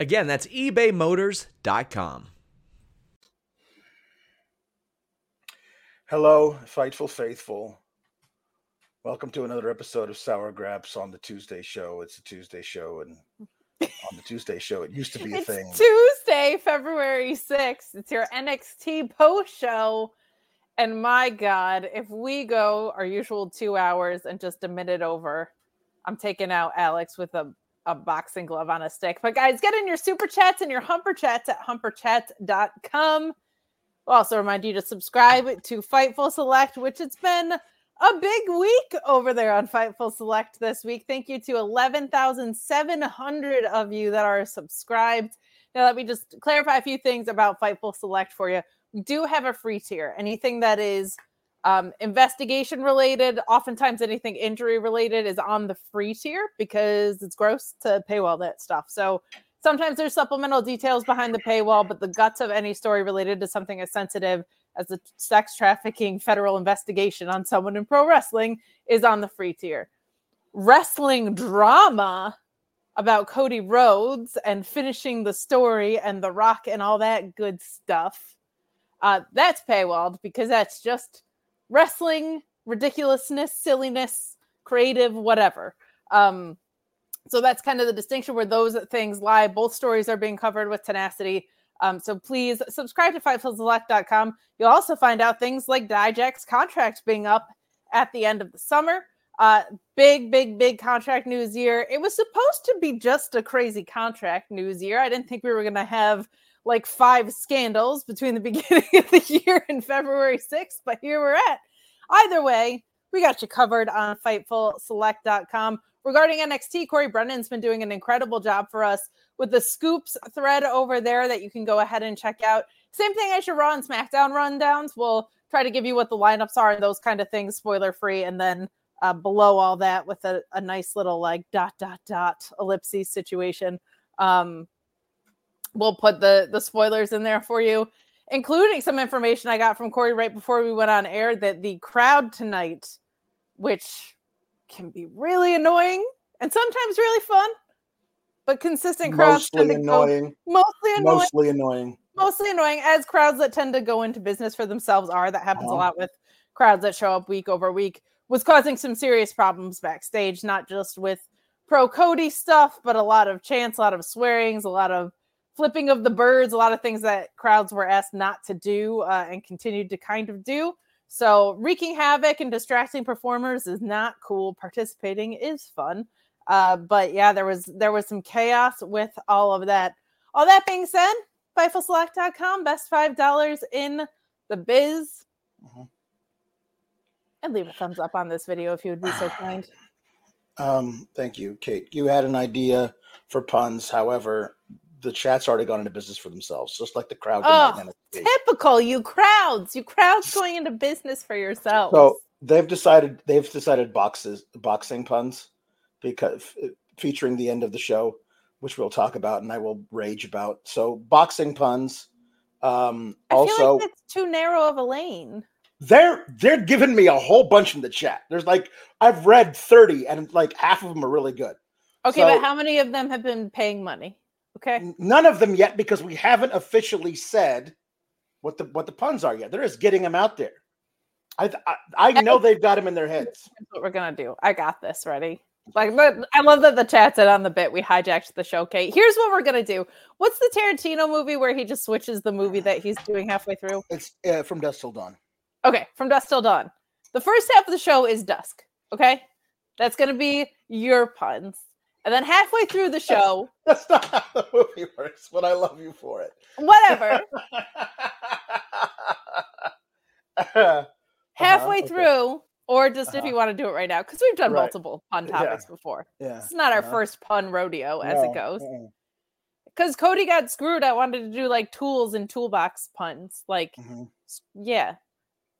Again, that's ebaymotors.com. Hello, Fightful Faithful. Welcome to another episode of Sour Graps on the Tuesday show. It's a Tuesday show, and on the Tuesday show, it used to be a it's thing. Tuesday, February 6th. It's your NXT post show. And my God, if we go our usual two hours and just a minute over, I'm taking out Alex with a, a boxing glove on a stick. But guys, get in your super chats and your humper chats at humperchats.com. We'll also remind you to subscribe to Fightful Select, which it's been a big week over there on Fightful Select this week. Thank you to 11,700 of you that are subscribed. Now, let me just clarify a few things about Fightful Select for you. We do have a free tier. Anything that is um, investigation related, oftentimes anything injury related, is on the free tier because it's gross to paywall that stuff. So sometimes there's supplemental details behind the paywall, but the guts of any story related to something as sensitive as a sex trafficking federal investigation on someone in pro wrestling is on the free tier. Wrestling drama about Cody Rhodes and finishing the story and The Rock and all that good stuff. Uh, that's paywalled because that's just wrestling ridiculousness, silliness, creative, whatever. Um, so that's kind of the distinction where those things lie. Both stories are being covered with tenacity. Um, so please subscribe to FightfulSelect.com. You'll also find out things like Dijak's contract being up at the end of the summer. Uh, big, big, big contract news year. It was supposed to be just a crazy contract news year. I didn't think we were going to have like five scandals between the beginning of the year and February 6th, but here we're at. Either way, we got you covered on FightfulSelect.com. Regarding NXT, Corey Brennan's been doing an incredible job for us with the scoops thread over there that you can go ahead and check out. Same thing as your Raw and SmackDown rundowns. We'll try to give you what the lineups are and those kind of things, spoiler free. And then uh, below all that with a, a, nice little like dot dot dot ellipses situation. Um, we'll put the the spoilers in there for you, including some information I got from Corey right before we went on air that the crowd tonight, which can be really annoying and sometimes really fun, but consistent crowds mostly annoying. mostly annoying. Mostly annoying. Mostly annoying, as crowds that tend to go into business for themselves are. That happens uh-huh. a lot with crowds that show up week over week. Was causing some serious problems backstage, not just with pro Cody stuff, but a lot of chants, a lot of swearings, a lot of flipping of the birds, a lot of things that crowds were asked not to do uh, and continued to kind of do. So wreaking havoc and distracting performers is not cool. Participating is fun. Uh, but yeah, there was there was some chaos with all of that. All that being said, FightfulSelect.com, best five dollars in the biz. Mm-hmm. And leave a thumbs up on this video if you would be so kind. Um, thank you, Kate. You had an idea for puns. However, the chat's already gone into business for themselves, just like the crowd. Oh, typical you crowds, you crowds going into business for yourselves. So they've decided they've decided boxes boxing puns because featuring the end of the show, which we'll talk about and I will rage about. So boxing puns. Um, I also, like it's too narrow of a lane. They're they're giving me a whole bunch in the chat. There's like I've read 30 and like half of them are really good. Okay, so, but how many of them have been paying money? Okay. None of them yet because we haven't officially said what the what the puns are yet. They're just getting them out there. I I, I know they've got them in their heads. That's what we're gonna do. I got this. Ready? Like, but I love that the chat said on the bit we hijacked the show. Kate, here's what we're gonna do. What's the Tarantino movie where he just switches the movie that he's doing halfway through? It's uh, from Dusk Till Dawn. Okay, from dusk till dawn. The first half of the show is dusk. Okay, that's gonna be your puns, and then halfway through the show, That's not how the movie works, but I love you for it. whatever. Uh-huh, halfway okay. through, or just if Uh-huh. you want to do it right now, because we've done Right. multiple pun Yeah. topics before. yeah. Is not our uh-huh. first pun rodeo as No, it goes. Because Cody got screwed. I wanted to do like tools and toolbox puns. Like, Mhm. yeah.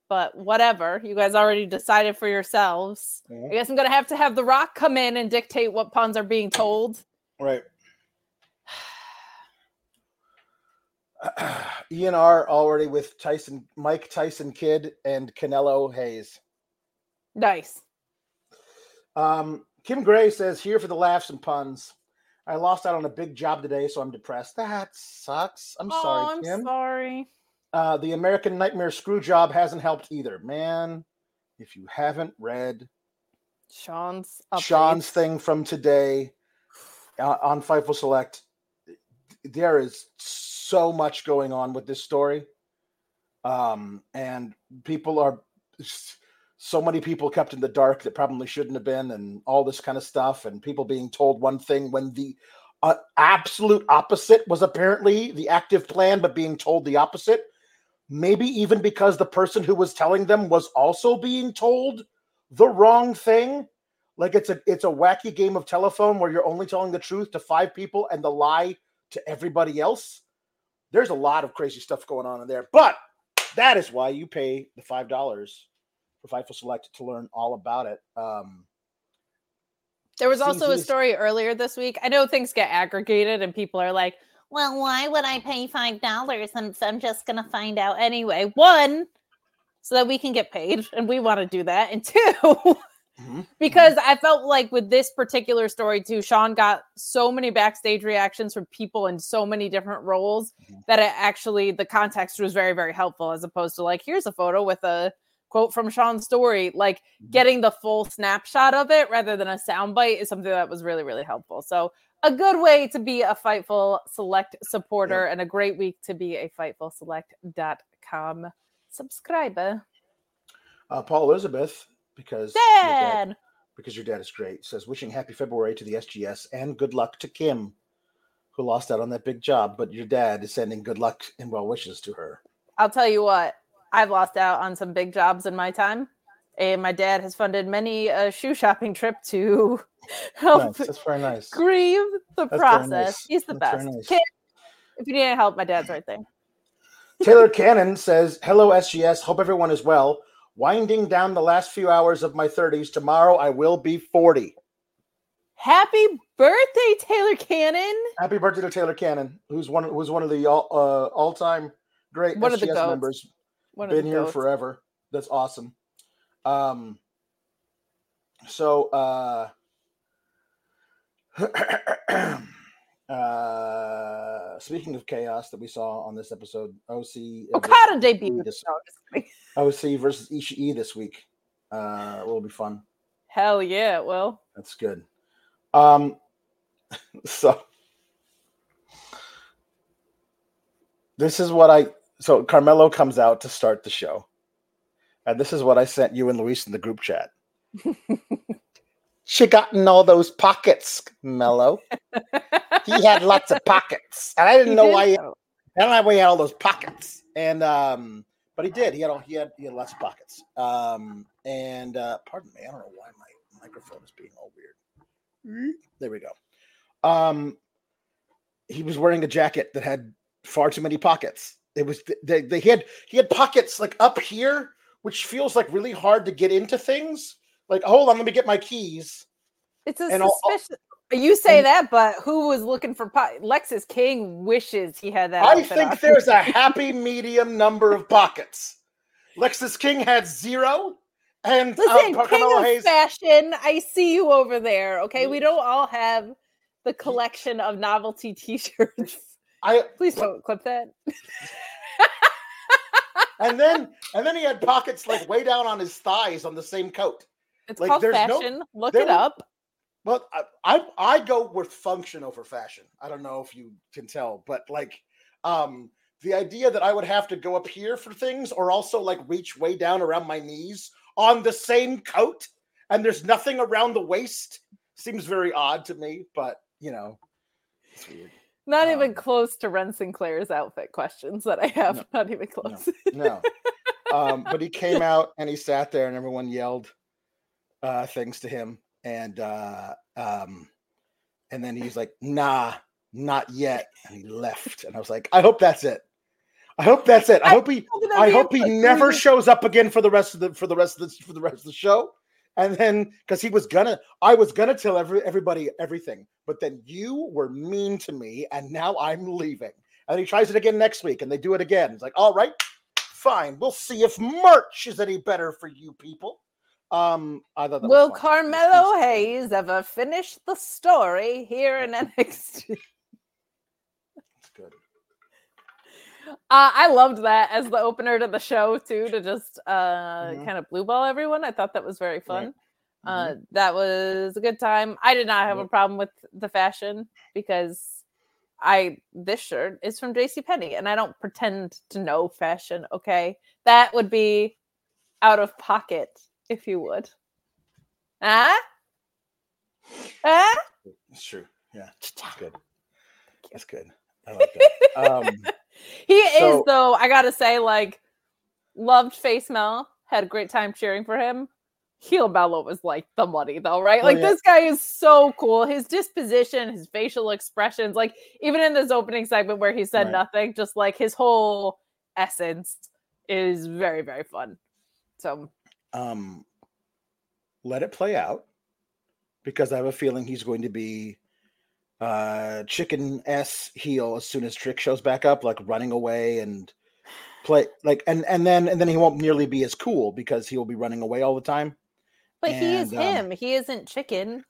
But whatever. You guys already decided for yourselves. I guess I'm gonna have to have The Rock come in and dictate what puns are being told. Right. ENR already with Tyson, Mike Tyson Kid, and Canelo Hayes. Nice. Um, Kim Gray says, "Here for the laughs and puns. I lost out on a big job today, so I'm depressed. That sucks. I'm oh, sorry, I'm Kim. sorry. Uh, the American Nightmare screw job hasn't helped either, man. If you haven't read Sean's Sean's thing from today uh, on Fightful Select, there is so much going on with this story. Um, and people are so many people kept in the dark that probably shouldn't have been, and all this kind of stuff, and people being told one thing when the uh, absolute opposite was apparently the active plan, but being told the opposite. Maybe even because the person who was telling them was also being told the wrong thing. Like it's a it's a wacky game of telephone where you're only telling the truth to five people and the lie to everybody else. There's a lot of crazy stuff going on in there but that is why you pay the five dollars for Fightful Select to learn all about it. Um There was also a story earlier this week. I know things get aggregated and people are like, well, why would I pay $5 since I'm just going to find out anyway? One, so that we can get paid and we want to do that. And two, mhm, because I felt like with this particular story too, Sean got so many backstage reactions from people in so many different roles Mhm. that it actually the context was very, very helpful as opposed to like, here's a photo with a quote from Sean's story. Like Mhm. getting the full snapshot of it rather than a soundbite is something that was really, really helpful. So a good way to be a Fightful Select supporter and a great week to be a FightfulSelect.com subscriber. uh, paul elizabeth because your Dad! because your dad is great says wishing happy february to the sgs and good luck to kim who lost out on that big job but your dad is sending good luck and well wishes to her I'll tell you what, I've lost out on some big jobs in my time. And my dad has funded many a shoe shopping trip to help nice. that's very nice grieve the That's process. nice. He's the That's best. nice. Kid, if you need any help, my dad's right there. Taylor Cannon says, Hello, SGS. Hope everyone is well. Winding down the last few hours of my 30s. Tomorrow I will be 40. Happy birthday, Taylor Cannon. Happy birthday to Taylor Cannon, who's one who's one of the all uh, all time great One of the SGS goats. members. One Been here goats. forever. That's awesome. Um, so uh, uh, speaking of chaos that we saw on this episode, OC Okada debuted. this- No. OC versus Ishii this week. Uh, will be fun. Hell yeah, it will. That's good. Um, so this is what I so Carmelo comes out to start the show, and this is what I sent you and Luis in the group chat. she got in all those pockets, Mello. He had lots of pockets, and I didn't He know did why. He, I don't know why he had all those pockets, and um, but he did. He had all he had he had lots of pockets. Um, and uh, pardon me, I don't know why my microphone is being all weird. There we go. Um, he was wearing a jacket that had far too many pockets. It was they, they he had he had pockets like up here, which feels like really hard to get into things. Like, hold on, let me get my keys. It's a And suspicious. You say and- that, but who was looking for po- Lexis King wishes he had that. I think on. there's a happy medium number of pockets. Lexis King had zero, and Listen, uh, King of Hayes. Fashion, I see you over there. Okay, we don't all have the collection of novelty T-shirts. I Please don't clip that. and then and then he had pockets like way down on his thighs on the same coat. It's Like, called there's no- fashion. Look it were- up. Well, I, I I go with function over fashion. I don't know if you can tell, but like um the idea that I would have to go up here for things or also like reach way down around my knees on the same coat and there's nothing around the waist seems very odd to me, but you know, it's weird. Not Um, even close to Wren Sinclair's outfit questions that I have. No, Not even close. No. Um, but he came out and he sat there and everyone yelled uh things to him and uh um and then he's like, nah, not yet. And he left. And I was like, I hope that's it. I hope that's it. I I hope he Look at that I hope he never shows up again for the rest of the for the rest of the for the rest of the show. And then because he was gonna, I was gonna tell every everybody everything, but then you were mean to me, and now I'm leaving. And he tries it again next week, and they do it again. It's like, all right, fine, we'll see if merch is any better for you people. Um, I thought Will. Carmelo Hayes ever finish the story here in NXT? It's good. Uh, I loved that as the opener to the show too, to just uh, Mhm. kind of blue ball everyone. I thought that was very fun. Right. Uh, that was a good time. I did not have a problem with the fashion because I this shirt is from J.C. Penney, and I don't pretend to know fashion. Okay, that would be out of pocket, if you would. Ah, ah. It's true. Yeah, it's good. It's good. I like that. um, He is though. I gotta say, like, loved Face Mel. Had a great time cheering for him. Heel Bello was like the money though, right? Oh, like yeah. this guy is so cool. His disposition, his facial expressions, like even in this opening segment where he said Right. nothing, just like his whole essence is very, very fun. So um, let it play out because I have a feeling he's going to be uh chicken s heel as soon as Trick shows back up, like running away and play like and and then and then he won't nearly be as cool because he will be running away all the time. but he is um, him. He isn't chicken.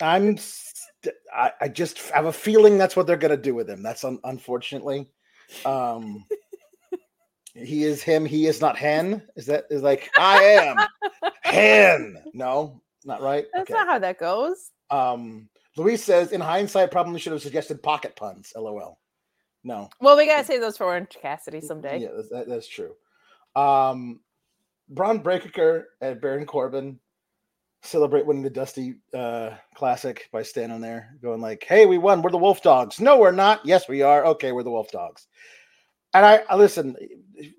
I'm st- I, I just have a feeling that's what they're gonna do with him. That's un- unfortunately. Um he is him, he is not hen. Is that is like I am hen? No, not right. That's not how that goes. Um, Luis says, in hindsight, probably should have suggested pocket puns. LOL. No, Well, we gotta say those for Orange Cassidy someday. yeah, that's, that- that's true. Um, Bron Breakker and Baron Corbin celebrate winning the Dusty uh, Classic by standing there, going like, "Hey, we won. We're the Wolf Dogs." No, we're not. Yes, we are. Okay, we're the Wolf Dogs. And I, I listen.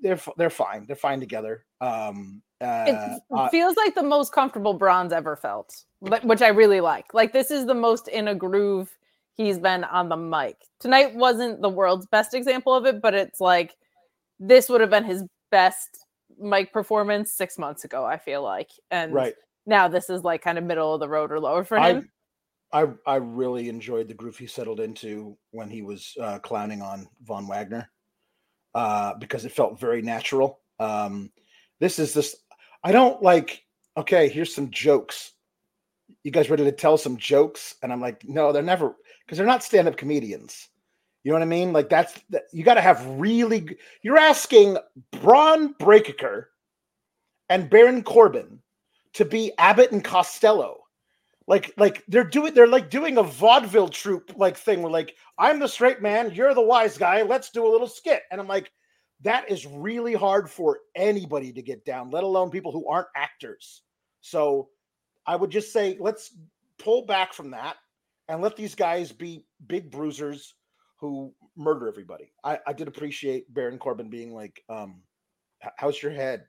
They're they're fine. They're fine together. Um, uh, it uh, feels like the most comfortable Bron's ever felt but- which i really like like this is the most in a groove he's been on the mic tonight wasn't the world's best example of it but it's like this would have been his best mic performance six months ago i feel like and right. now this is like kind of middle of the road or lower for I, him I I really enjoyed the groove he settled into when he was uh, clowning on Von Wagner, uh, because it felt very natural. Um, this is this. I don't like. Okay, here's some jokes. You guys ready to tell some jokes? And I'm like, no, they're never because they're not stand-up comedians. You know what I mean? Like that's that, you got to have really. You're asking Bron Breakker and Baron Corbin to be Abbott and Costello like like they're doing they're like doing a vaudeville troupe like thing where like i'm the straight man you're the wise guy let's do a little skit and i'm like that is really hard for anybody to get down let alone people who aren't actors. So i would just say let's pull back from that and let these guys be big bruisers who murder everybody. I i did appreciate baron corbin being like um how's your head?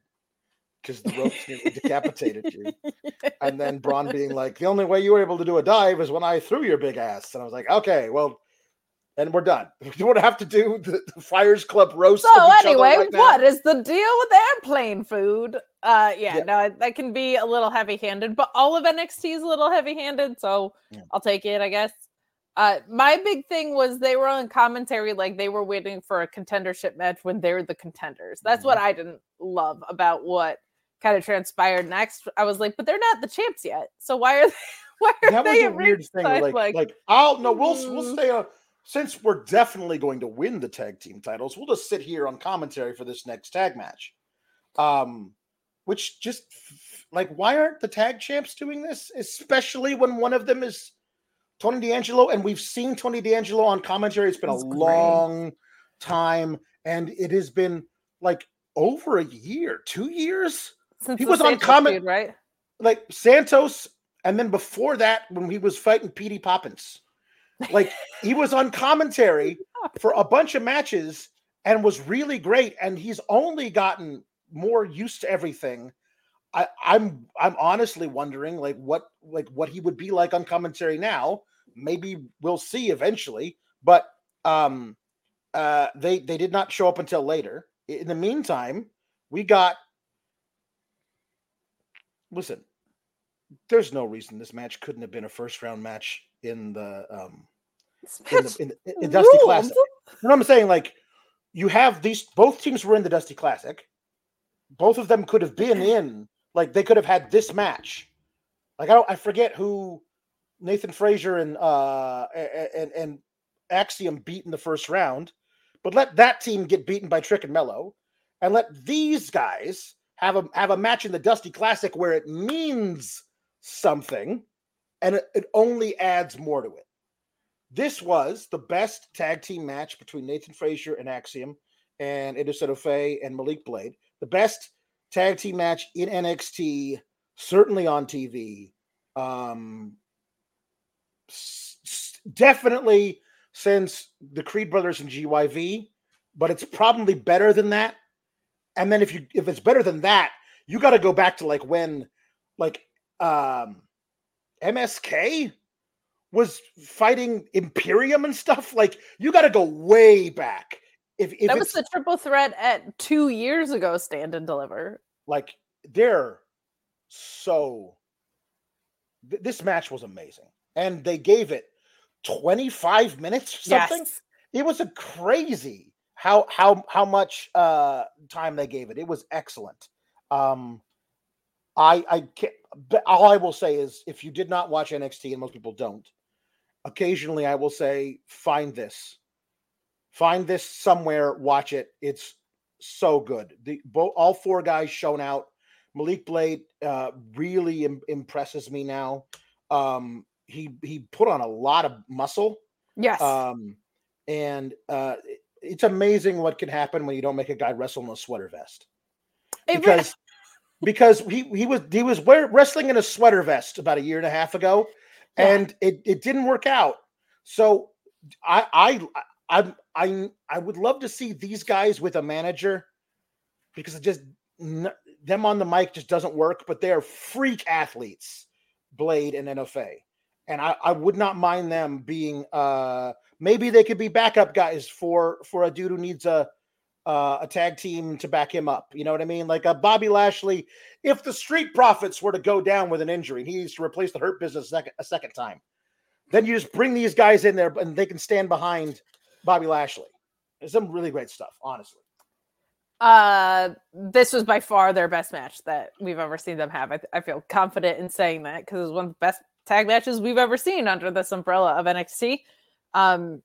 Because the ropes nearly decapitated you. And then Bron being like, "The only way you were able to do a dive is when I threw your big ass." And I was like, "Okay, well, and we're done. You want to have to do the, the Friars Club roast." so anyway right what is the deal with airplane food uh yeah, Yeah. no that can be a little heavy handed but all of nxt is a little heavy handed so Yeah. i'll take it i guess uh my big thing was they were on commentary like they were waiting for a contendership match when they're the contenders that's what Mm-hmm. i didn't love about what kind of transpired next i was like but they're not the champs yet so why are they why are That was a weird thing. ringside? Like, like, I'll no, we'll we'll Mm. stay on. Since we're definitely going to win the tag team titles, we'll just sit here on commentary for this next tag match. Um, which just like why aren't the tag champs doing this? Especially when one of them is Tony D'Angelo, and we've seen Tony D'Angelo on commentary. It's been That's a great. long time, and it has been like over a year, two years. Since he was on comment, right? Like Santos, and then before that, when he was fighting Petey Poppins, like he was on commentary for a bunch of matches and was really great. And he's only gotten more used to everything. I, I'm I'm honestly wondering like what like what he would be like on commentary now. Maybe we'll see eventually, but um uh they they did not show up until later. In the meantime, we got listen, there's no reason this match couldn't have been a first round match in the um in, the, in, the, in Dusty Classic. You know what I'm saying? Like you have these both teams were in the Dusty Classic. Both of them could have been in, like they could have had this match. Like I don't I forget who Nathan Frazer and uh and and Axiom beat in the first round, but let that team get beaten by Trick and Mello, and let these guys have a have a match in the Dusty Classic where it means something, and it, it only adds more to it. This was the best tag team match between Nathan Frazer and Axiom and Edris Enofe and Malik Blade. The best tag team match in NXT, certainly on TV. Um, s- definitely since the Creed brothers and GYV, but it's probably better than that. And then if you if it's better than that, you got to go back to like when like um MSK was fighting Imperium and stuff. Like you got to go way back. If, if that was the triple threat at two years ago, stand and deliver. Like they're so. Th- this match was amazing, and they gave it twenty five minutes something. Yes. It was a crazy how how how much uh time they gave it. It was excellent. Um, I I can't. All I will say is, if you did not watch NXT, and most people don't, occasionally I will say, find this, find this somewhere, watch it. It's so good. The both all four guys shown out. Malik Blade uh, really Im- impresses me now. Um, he he put on a lot of muscle. Yes. Um, and uh, it's amazing what can happen when you don't make a guy wrestle in a sweater vest. Because because he he was he was wear, wrestling in a sweater vest about a year and a half ago, and it, it didn't work out. So I I I I I would love to see these guys with a manager because it just them on the mic just doesn't work. But they are freak athletes, Blade and Enofe, and I I would not mind them being uh maybe they could be backup guys for for a dude who needs a uh, a tag team to back him up. You know what I mean? Like a Bobby Lashley, if the Street Profits were to go down with an injury, he needs to replace the Hurt Business a second, a second time. Then you just bring these guys in there and they can stand behind Bobby Lashley. There's some really great stuff, honestly. Uh, this was by far their best match that we've ever seen them have. I, I feel confident in saying that because it was one of the best tag matches we've ever seen under this umbrella of NXT. Um,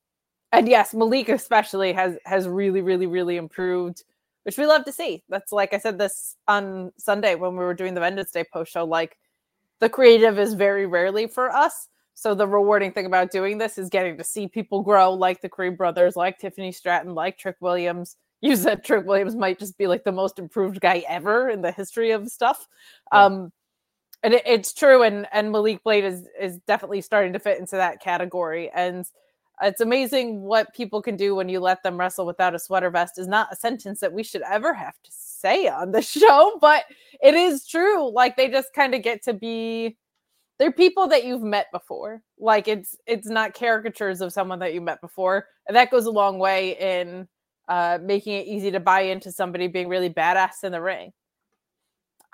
and yes, Malik especially has has really, really, really improved, which we love to see. That's like I said this on Sunday when we were doing the Vengeance Day post show. Like the creative is very rarely for us. So the rewarding thing about doing this is getting to see people grow, like the Creed brothers, like Tiffany Stratton, like Trick Williams. You said Trick Williams might just be like the most improved guy ever in the history of stuff. Yeah. Um, and it, it's true, and and Malik Blade is is definitely starting to fit into that category. And it's amazing what people can do when you let them wrestle without a sweater vest is not a sentence that we should ever have to say on the show, but it is true. Like they just kind of get to be they're people that you've met before. Like it's it's not caricatures of someone that you met before. And that goes a long way in uh making it easy to buy into somebody being really badass in the ring.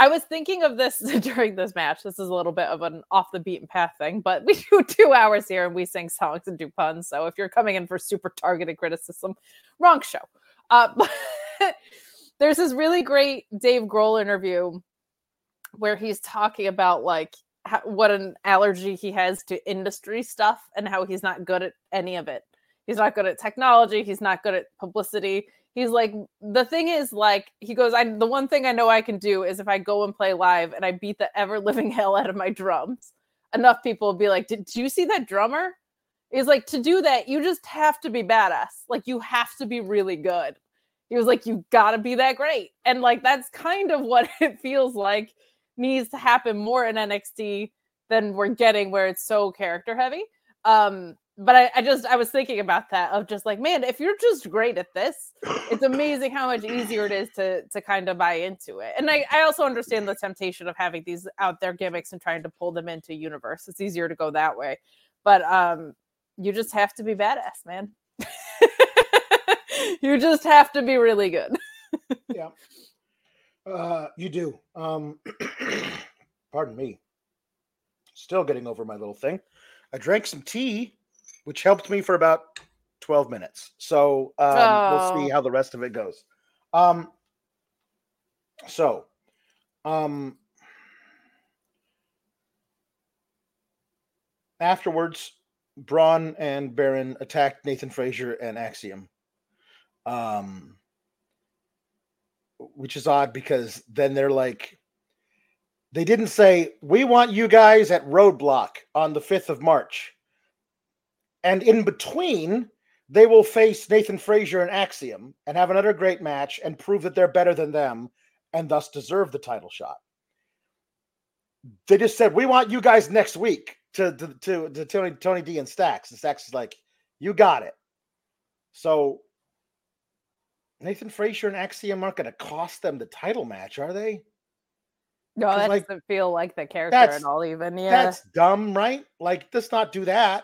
I was thinking of this during this match. This is a little bit of an off the beaten path thing, but we do two hours here and we sing songs and do puns. So if you're coming in for super targeted criticism, wrong show. Uh, there's this really great Dave Grohl interview where he's talking about like how, what an allergy he has to industry stuff and how he's not good at any of it. He's not good at technology. He's not good at publicity. He's like, the thing is, like, he goes, I the one thing I know I can do is if I go and play live and I beat the ever living hell out of my drums, enough people will be like, Did you see that drummer? He's like, to do that, you just have to be badass. Like, you have to be really good. He was like, You gotta be that great. And like, that's kind of what it feels like needs to happen more in NXT than we're getting where it's so character heavy. Um, but I, I, just I was thinking about that of just like, man, if you're just great at this, it's amazing how much easier it is to to kind of buy into it. And I, I also understand the temptation of having these out there gimmicks and trying to pull them into universe. It's easier to go that way. But um you just have to be badass, man. you just have to be really good. yeah. Uh you do. Um pardon me. Still getting over my little thing. I drank some tea which helped me for about 12 minutes. So um, oh. we'll see how the rest of it goes. Um, so, um, afterwards, Bron and Baron attacked Nathan Frazer and Axiom. Um, which is odd because then they're like, they didn't say, we want you guys at Roadblock on the 5th of March. And in between, they will face Nathan Frazer and Axiom and have another great match and prove that they're better than them and thus deserve the title shot. They just said, We want you guys next week to, to, to, to Tony, Tony D and Stacks. And Stacks is like, You got it. So Nathan Frazer and Axiom aren't going to cost them the title match, are they? No, that like, doesn't feel like the character at all, even. Yeah. That's dumb, right? Like, let's not do that.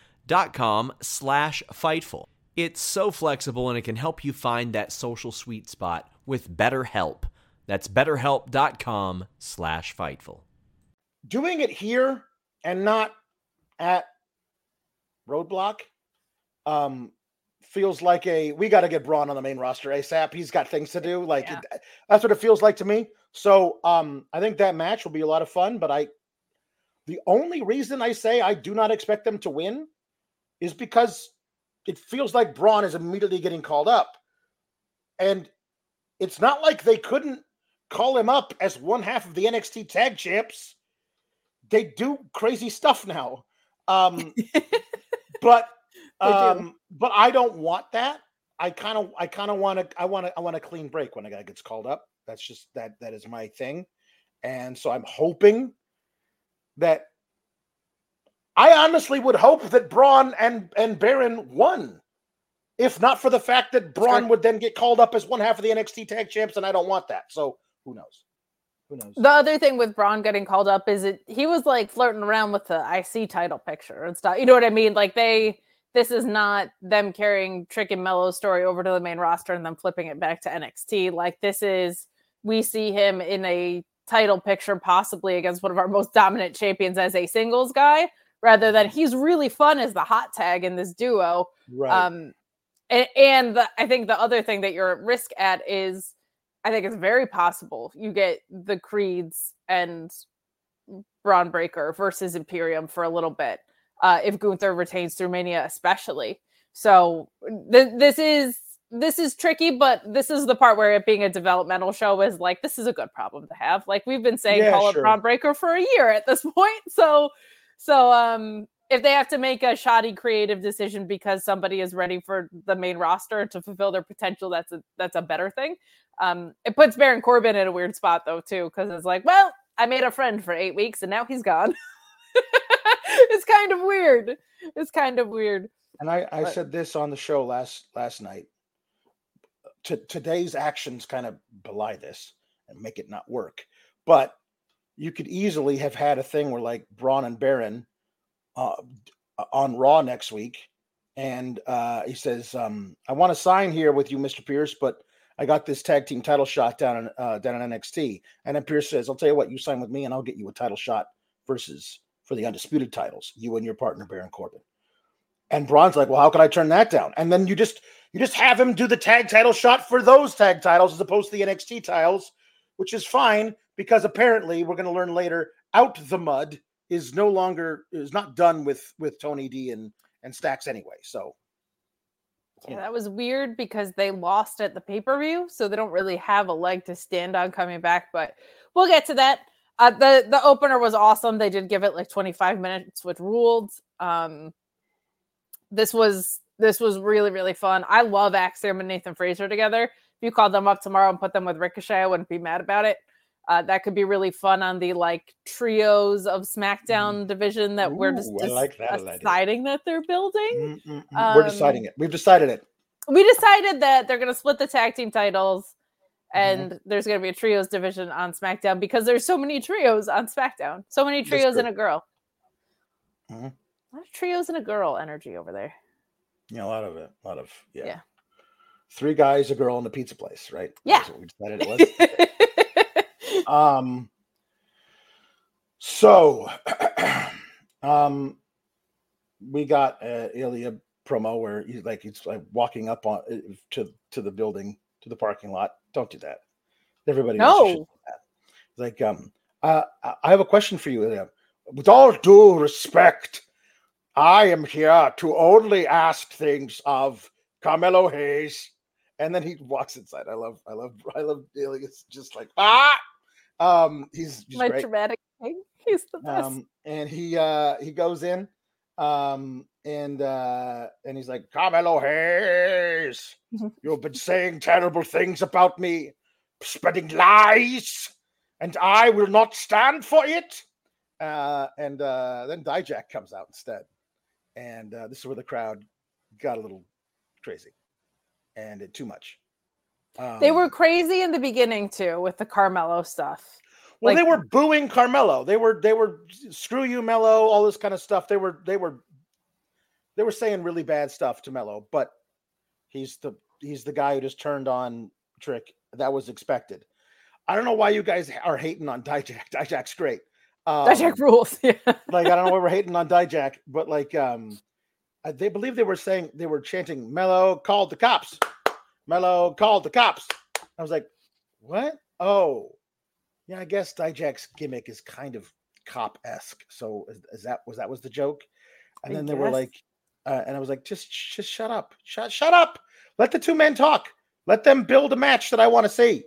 dot com slash Fightful. It's so flexible and it can help you find that social sweet spot with BetterHelp. That's betterhelp.com slash Fightful. Doing it here and not at Roadblock um, feels like a we got to get Bron on the main roster ASAP. He's got things to do. Like yeah. it, that's what it feels like to me. So um, I think that match will be a lot of fun. But I, the only reason I say I do not expect them to win is because it feels like Bron is immediately getting called up. And it's not like they couldn't call him up as one half of the NXT tag champs. They do crazy stuff now. Um, but um, but I don't want that. I kind of I kind of want to I want to I want a clean break when a guy gets called up. That's just that that is my thing. And so I'm hoping that I honestly would hope that Bron and and Baron won, if not for the fact that Bron would then get called up as one half of the NXT Tag Champs, and I don't want that. So who knows? Who knows? The other thing with Bron getting called up is it he was like flirting around with the IC title picture and stuff. You know what I mean? Like they this is not them carrying Trick and Melo's story over to the main roster and then flipping it back to NXT. Like this is we see him in a title picture possibly against one of our most dominant champions as a singles guy rather than he's really fun as the hot tag in this duo. Right. Um, and, and the, I think the other thing that you're at risk at is I think it's very possible you get the Creeds and Bron Breakker versus Imperium for a little bit. Uh, if Gunther retains through Mania, especially. So th- this is this is tricky, but this is the part where it being a developmental show is like this is a good problem to have. Like we've been saying, Yeah, call sure. it Bron Breakker for a year at this point. So so um if they have to make a shoddy creative decision because somebody is ready for the main roster to fulfill their potential, that's a that's a better thing. Um, it puts Baron Corbin in a weird spot though too, because it's like, well, I made a friend for eight weeks and now he's gone. it's kind of weird. It's kind of weird. And I, I But- said this on the show last last night. To, today's actions kind of belie this and make it not work. But you could easily have had a thing where like Bron and Baron uh, on Raw next week, and uh, he says, um, "I want to sign here with you, Mister Pearce, but I got this tag team title shot down in uh, down in NXT." And then Pearce says, "I'll tell you what, you sign with me, and I'll get you a title shot versus for the undisputed titles, you and your partner Baron Corbin." And Bron's like, "Well, how could I turn that down?" And then you just you just have him do the tag title shot for those tag titles as opposed to the NXT titles, which is fine because apparently we're going to learn later out the mud is no longer is not done with with Tony D and and Stacks anyway. So Yeah, that was weird because they lost at the pay per view, so they don't really have a leg to stand on coming back. But we'll get to that. Uh, the the opener was awesome. They did give it like 25 minutes, which ruled. Um, this was this was really really fun. I love Axiom and Nathan Frazer together. If you called them up tomorrow and put them with Ricochet, I wouldn't be mad about it. Uh, that could be really fun on the like trios of SmackDown division that we're just, Ooh, just like that deciding that they're building mm, mm, mm. we're deciding Um, it. We've decided it. we decided that they're going to split the tag team titles Mm-hmm. and there's going to be a trios division on SmackDown because there's so many trios on SmackDown. So many trios and a girl. Mhm. A lot of trios and a girl energy over there. Yeah, a lot of it. A lot of yeah. Yeah. Three guys, a girl, and a pizza place, right? Yeah. That's what we decided it was. um so um we got uh Ilja promo where he's like he's like walking up on uh, to to the building to the parking lot. Don't do that. Everybody knows No. like um uh, I I have a question for you Ilja. with all due respect I am here to only ask things of Carmelo Hayes. And then he walks inside. I love I love I love Ilja's just like ah um he's just My great dramatic thing. He's the best. um, and he uh he goes in um and uh and he's like carmelo hayes Mhm. you've been saying terrible things about me spreading lies and i will not stand for it uh and uh then dijak comes out instead and uh this is where the crowd got a little crazy and it too much they were Um, crazy in the beginning too with the Carmelo stuff. Well, they were booing Carmelo. They were they were screw you, Mello, all this kind of stuff. They were they were they were saying really bad stuff to Mello, but he's the he's the guy who just turned on Trick. That was expected. I don't know why you guys are hating on Dijak. Dijak's great. Um, Dijak rules. Yeah. like I don't know why we're hating on Dijak, but like um I- they believe they were saying they were chanting Mello called the cops. Mello called the cops. I was like, what? Oh, yeah, I guess Dijak's gimmick is kind of cop-esque. So is, is that was that was the joke? And I then they were like, uh, and I was like, just just shut up. Shut shut up. Let the two men talk. Let them build a match that I want to see.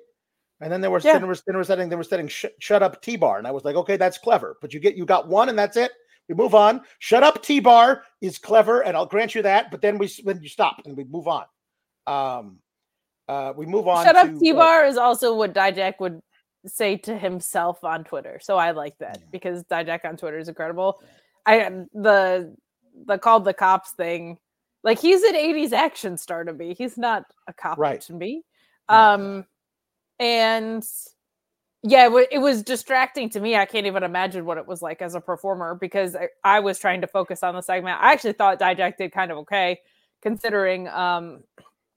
And then they were, Yeah. they were, they were setting, they were setting, sh- shut up T bar. And I was like, okay, that's clever. But you get, you got one and that's it. We move on. Shut up T bar is clever. And I'll grant you that. But then we, then you stop and we move on. Um, uh, we move on. Shut up, T uh, Bar is also what Dijak would say to himself on Twitter. So I like that Yeah. because Dijak on Twitter is incredible. I the the called the cops thing, like he's an 80s action star to me. He's not a cop Right. to me. Um and yeah, it, it was distracting to me. I can't even imagine what it was like as a performer because I, I was trying to focus on the segment. I actually thought Dijak did kind of okay considering um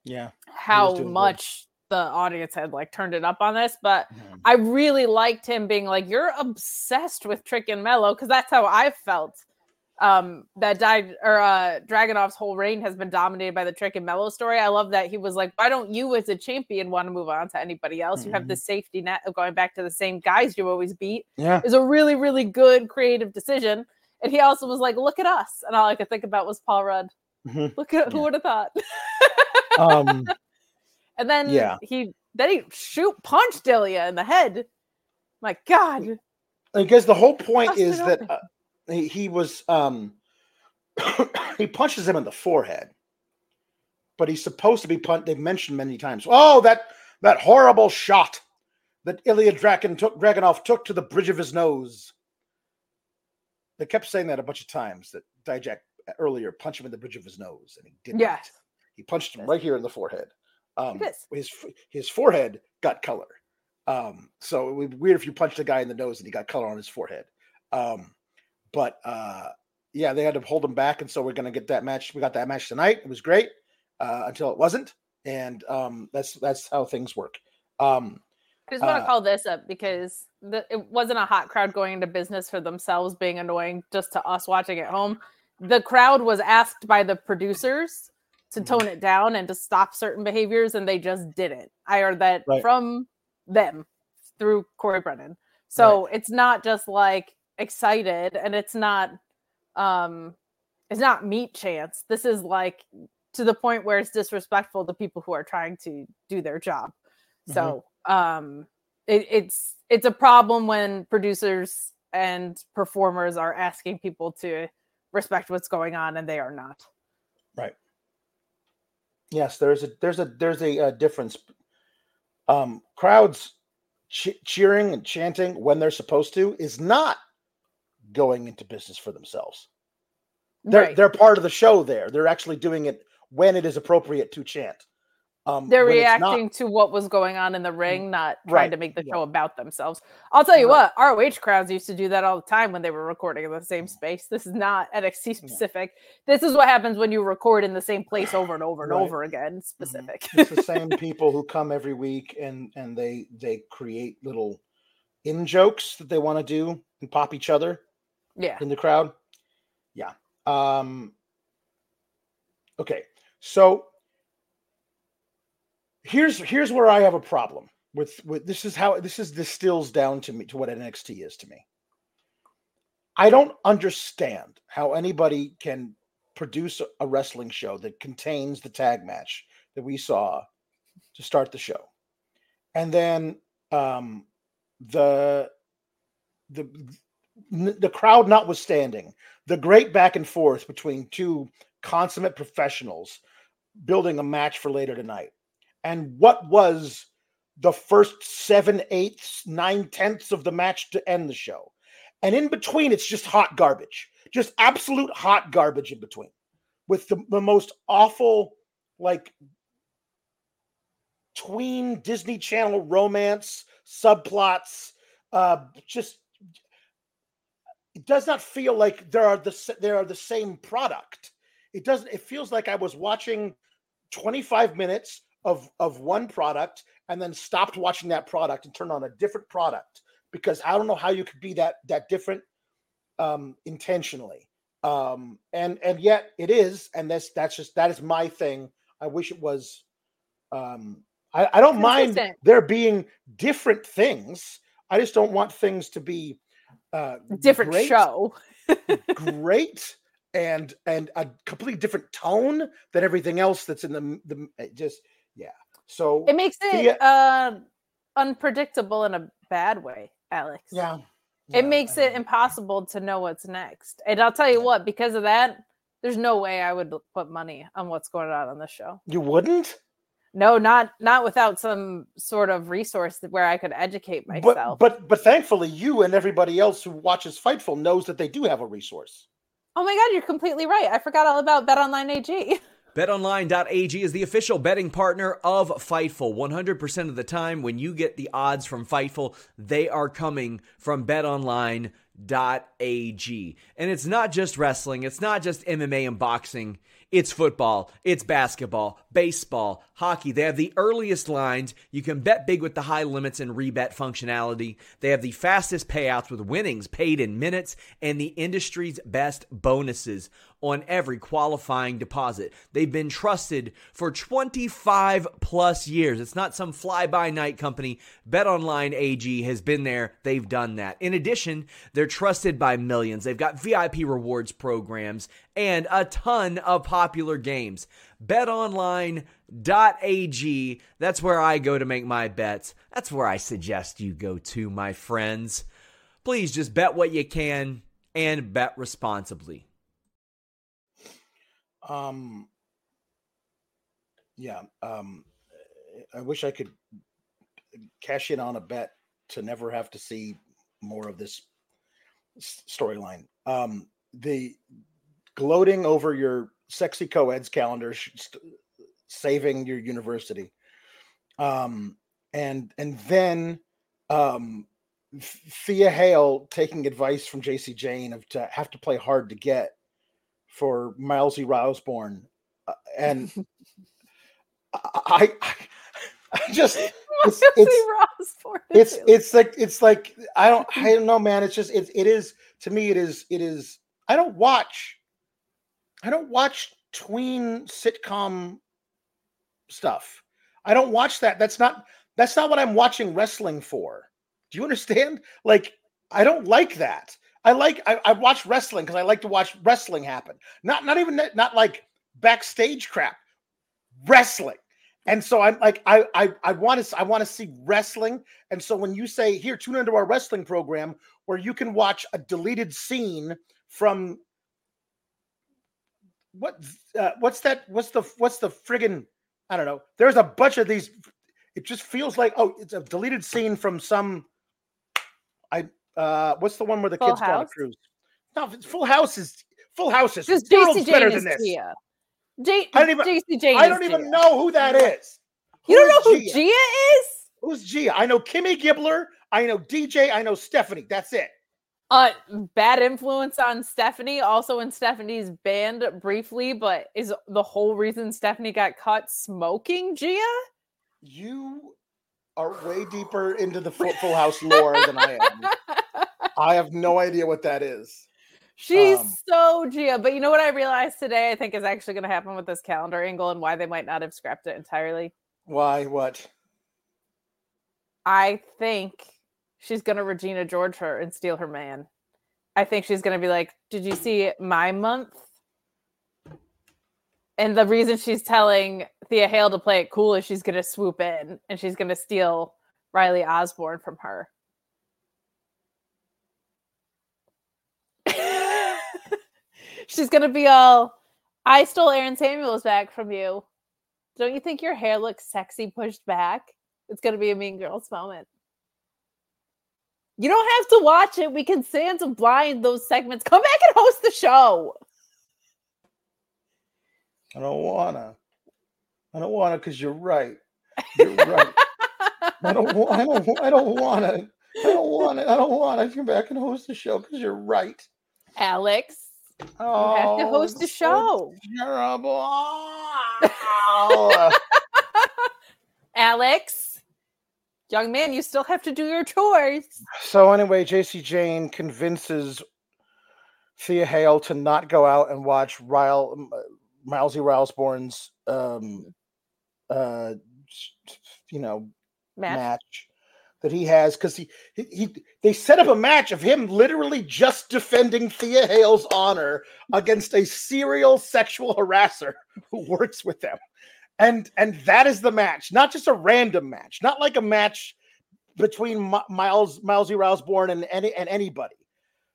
yeah. how doing good. much the audience had like turned it up on this, but Mhm. I really liked him being like, "You're obsessed with Trick and Mello," because that's how I felt um that died or uh Dragunov's whole reign has been dominated by the Trick and Melo story. I love that he was like, why don't you as a champion want to move on to anybody else? You have Mhm. the safety net of going back to the same guys you always beat. Yeah. Is a really, really good creative decision. And he also was like, look at us. And all I could think about was Paul Rudd. Mhm. Look at who would have thought. Um, and then Yeah. he then he shoot punched Ilja in the head. My God. because the whole point is that uh, he, he was um he punches him in the forehead but he's supposed to be punched they've mentioned many times oh that that horrible shot that Ilja Dragon took Dragunov took to the bridge of his nose they kept saying that a bunch of times that Dijak earlier punched him in the bridge of his nose and he didn't Yes. He punched him right here in the forehead um his his forehead got color um, so it would be weird if you punched a guy in the nose and he got color on his forehead. Um, but uh, yeah, they had to hold him back, and so we're gonna get that match. We got that match tonight. It was great uh, until it wasn't, and um, that's that's how things work. Um, I just want to Uh, call this up because the, it wasn't a hot crowd going into business for themselves being annoying just to us watching at home. The crowd was asked by the producers to Mhm. tone it down and to stop certain behaviors, and they just didn't. I heard that Right. from them through Corey Brennan. So it's not just like excited and it's not um it's not meat chance. This is like to the point where it's disrespectful to people who are trying to do their job. So um it, it's it's a problem when producers and performers are asking people to respect what's going on and they are not. Yes, there's a there's a there's a, uh difference. Um, crowds che- cheering and chanting when they're supposed to is not going into business for themselves. They're Right. they're part of the show. There, they're actually doing it when it is appropriate to chant. Um, They're it's not- reacting to what was going on in the ring, not trying right, to make the yeah. show about themselves. I'll tell you Right. what, ROH crowds used to do that all the time when they were recording in the same space. This is not NXT specific. This is what happens when you record in the same place over and over and Right. over again. Specific. it's the same people who come every week and and they they create little in jokes that they want to do and pop each other yeah. in the crowd. Yeah. Um okay. So here's here's where I have a problem with with this is how this is distills down to me to what NXT is to me. I don't understand how anybody can produce a- wrestling show that contains the tag match that we saw to start the show. And then um the the the crowd notwithstanding, the great back and forth between two consummate professionals building a match for later tonight. And what was the first seven eighths, nine tenths of the match to end the show? And in between, it's just hot garbage, just absolute hot garbage in between with the, the most awful, like, tween Disney Channel romance subplots. Uh, just it does not feel like there are the there are the same product. It doesn't. It feels like I was watching 25 minutes of of one product and then stopped watching that product and turned on a different product because I don't know how you could be that that different um intentionally. Um and and yet it is and that's that's just that is my thing. I wish it was um I, I don't mind there being different things. I just don't want things to be uh Different great, show. great and and a completely different tone than everything else that's in the the just yeah. So It makes it Yeah. uh, unpredictable in a bad way, Alex. yeah, it makes it impossible to know what's next. And I'll tell you Yeah. what, because of that, there's no way I would put money on what's going on on the show. You wouldn't, No, not not without some sort of resource where I could educate but myself. but but thankfully, you and everybody else who watches Fightful knows that they do have a resource. oh my god, you're completely right. I forgot all about BetOnline AG. BetOnline.ag is the official betting partner of Fightful. 100% of the time, when you get the odds from Fightful, they are coming from BetOnline.ag. And it's not just wrestling, it's not just MMA and boxing, It's football, it's basketball, baseball, hockey. They have the earliest lines. You can bet big with the high limits and rebet functionality. They have the fastest payouts with winnings paid in minutes and the industry's best bonuses on every qualifying deposit. They've been trusted for 25 plus years. It's not some fly by night company. BetOnline AG has been there. They've done that. In addition, they're trusted by millions. They've got VIP rewards programs and a ton of popular games. BetOnline.ag. That's where I go to make my bets. That's where I suggest you go to, my friends. Please just bet what you can and bet responsibly. Um, yeah. Um, I wish I could cash in on a bet to never have to see more of this storyline. Um, the gloating over your sexy co-eds calendar, st- saving your university, um, and and then um, Thea Hale taking advice from Jacy Jayne of to have to play hard to get for Milesy Roseborn, uh, and I, I, I just it's it's, it's it's like it's like I don't I don't know, man. It's just it it is to me. It is it is. I don't watch. I don't watch tween sitcom stuff. I don't watch that. That's not that's not what I'm watching wrestling for. Do you understand? Like I don't like that. I like I, I watch wrestling because I like to watch wrestling happen. Not not even not like backstage crap. Wrestling. And so I'm like I I I want to I want to see wrestling. And so when you say here tune into our wrestling program where you can watch a deleted scene from what uh, what's that what's the what's the friggin I don't know. There's a bunch of these it just feels like oh it's a deleted scene from some I uh, what's the one where the Full kids House? go on a cruise? No, Full House is Full House is Just better than this. Gia. J- I don't even, Jacy Jayne I don't even Gia. know who that is. Who you don't know who Gia? Gia is? Who's Gia? I know Kimmy Gibbler. I know DJ. I know Stephanie. That's it. Uh, bad influence on Stephanie. Also in Stephanie's band briefly, but is the whole reason Stephanie got caught smoking Gia? You are way deeper into the Full House lore than I am. I have no idea what that is. She's um, so Gia. But you know what I realized today, I think is actually going to happen with this calendar angle and why they might not have scrapped it entirely. Why? What? I think she's to Regina George her and steal her man. I think she's to be like, Did you see my month? And the reason she's telling Thea Hale to play it cool is she's to swoop in and she's to steal Riley Osborne from her. she's to be all, I stole Aaron Samuels back from you. Don't you think your hair looks sexy pushed back? It's to be a Mean Girls moment. You don't have to watch it. We can stand to blind those segments. Come back and host the show. I don't wanna. I don't wanna because you're right. You're right. I don't want. I don't. I don't want to. I don't want it. I don't want to come back and host the show because you're right, Alex. Oh, you have to oh, host the show. terrible. Alex, young man, you still have to do your chores. So anyway, Jacy Jayne convinces Thea Hale to not go out and watch Ryle Milesy Roseborn's um uh you know match, match that he has because he, he, he they set up a match of him literally just defending Thea Hale's honor against a serial sexual harasser who works with them. And and that is the match, not just a random match, not like a match between Miles Milesy Roseborn and any and anybody,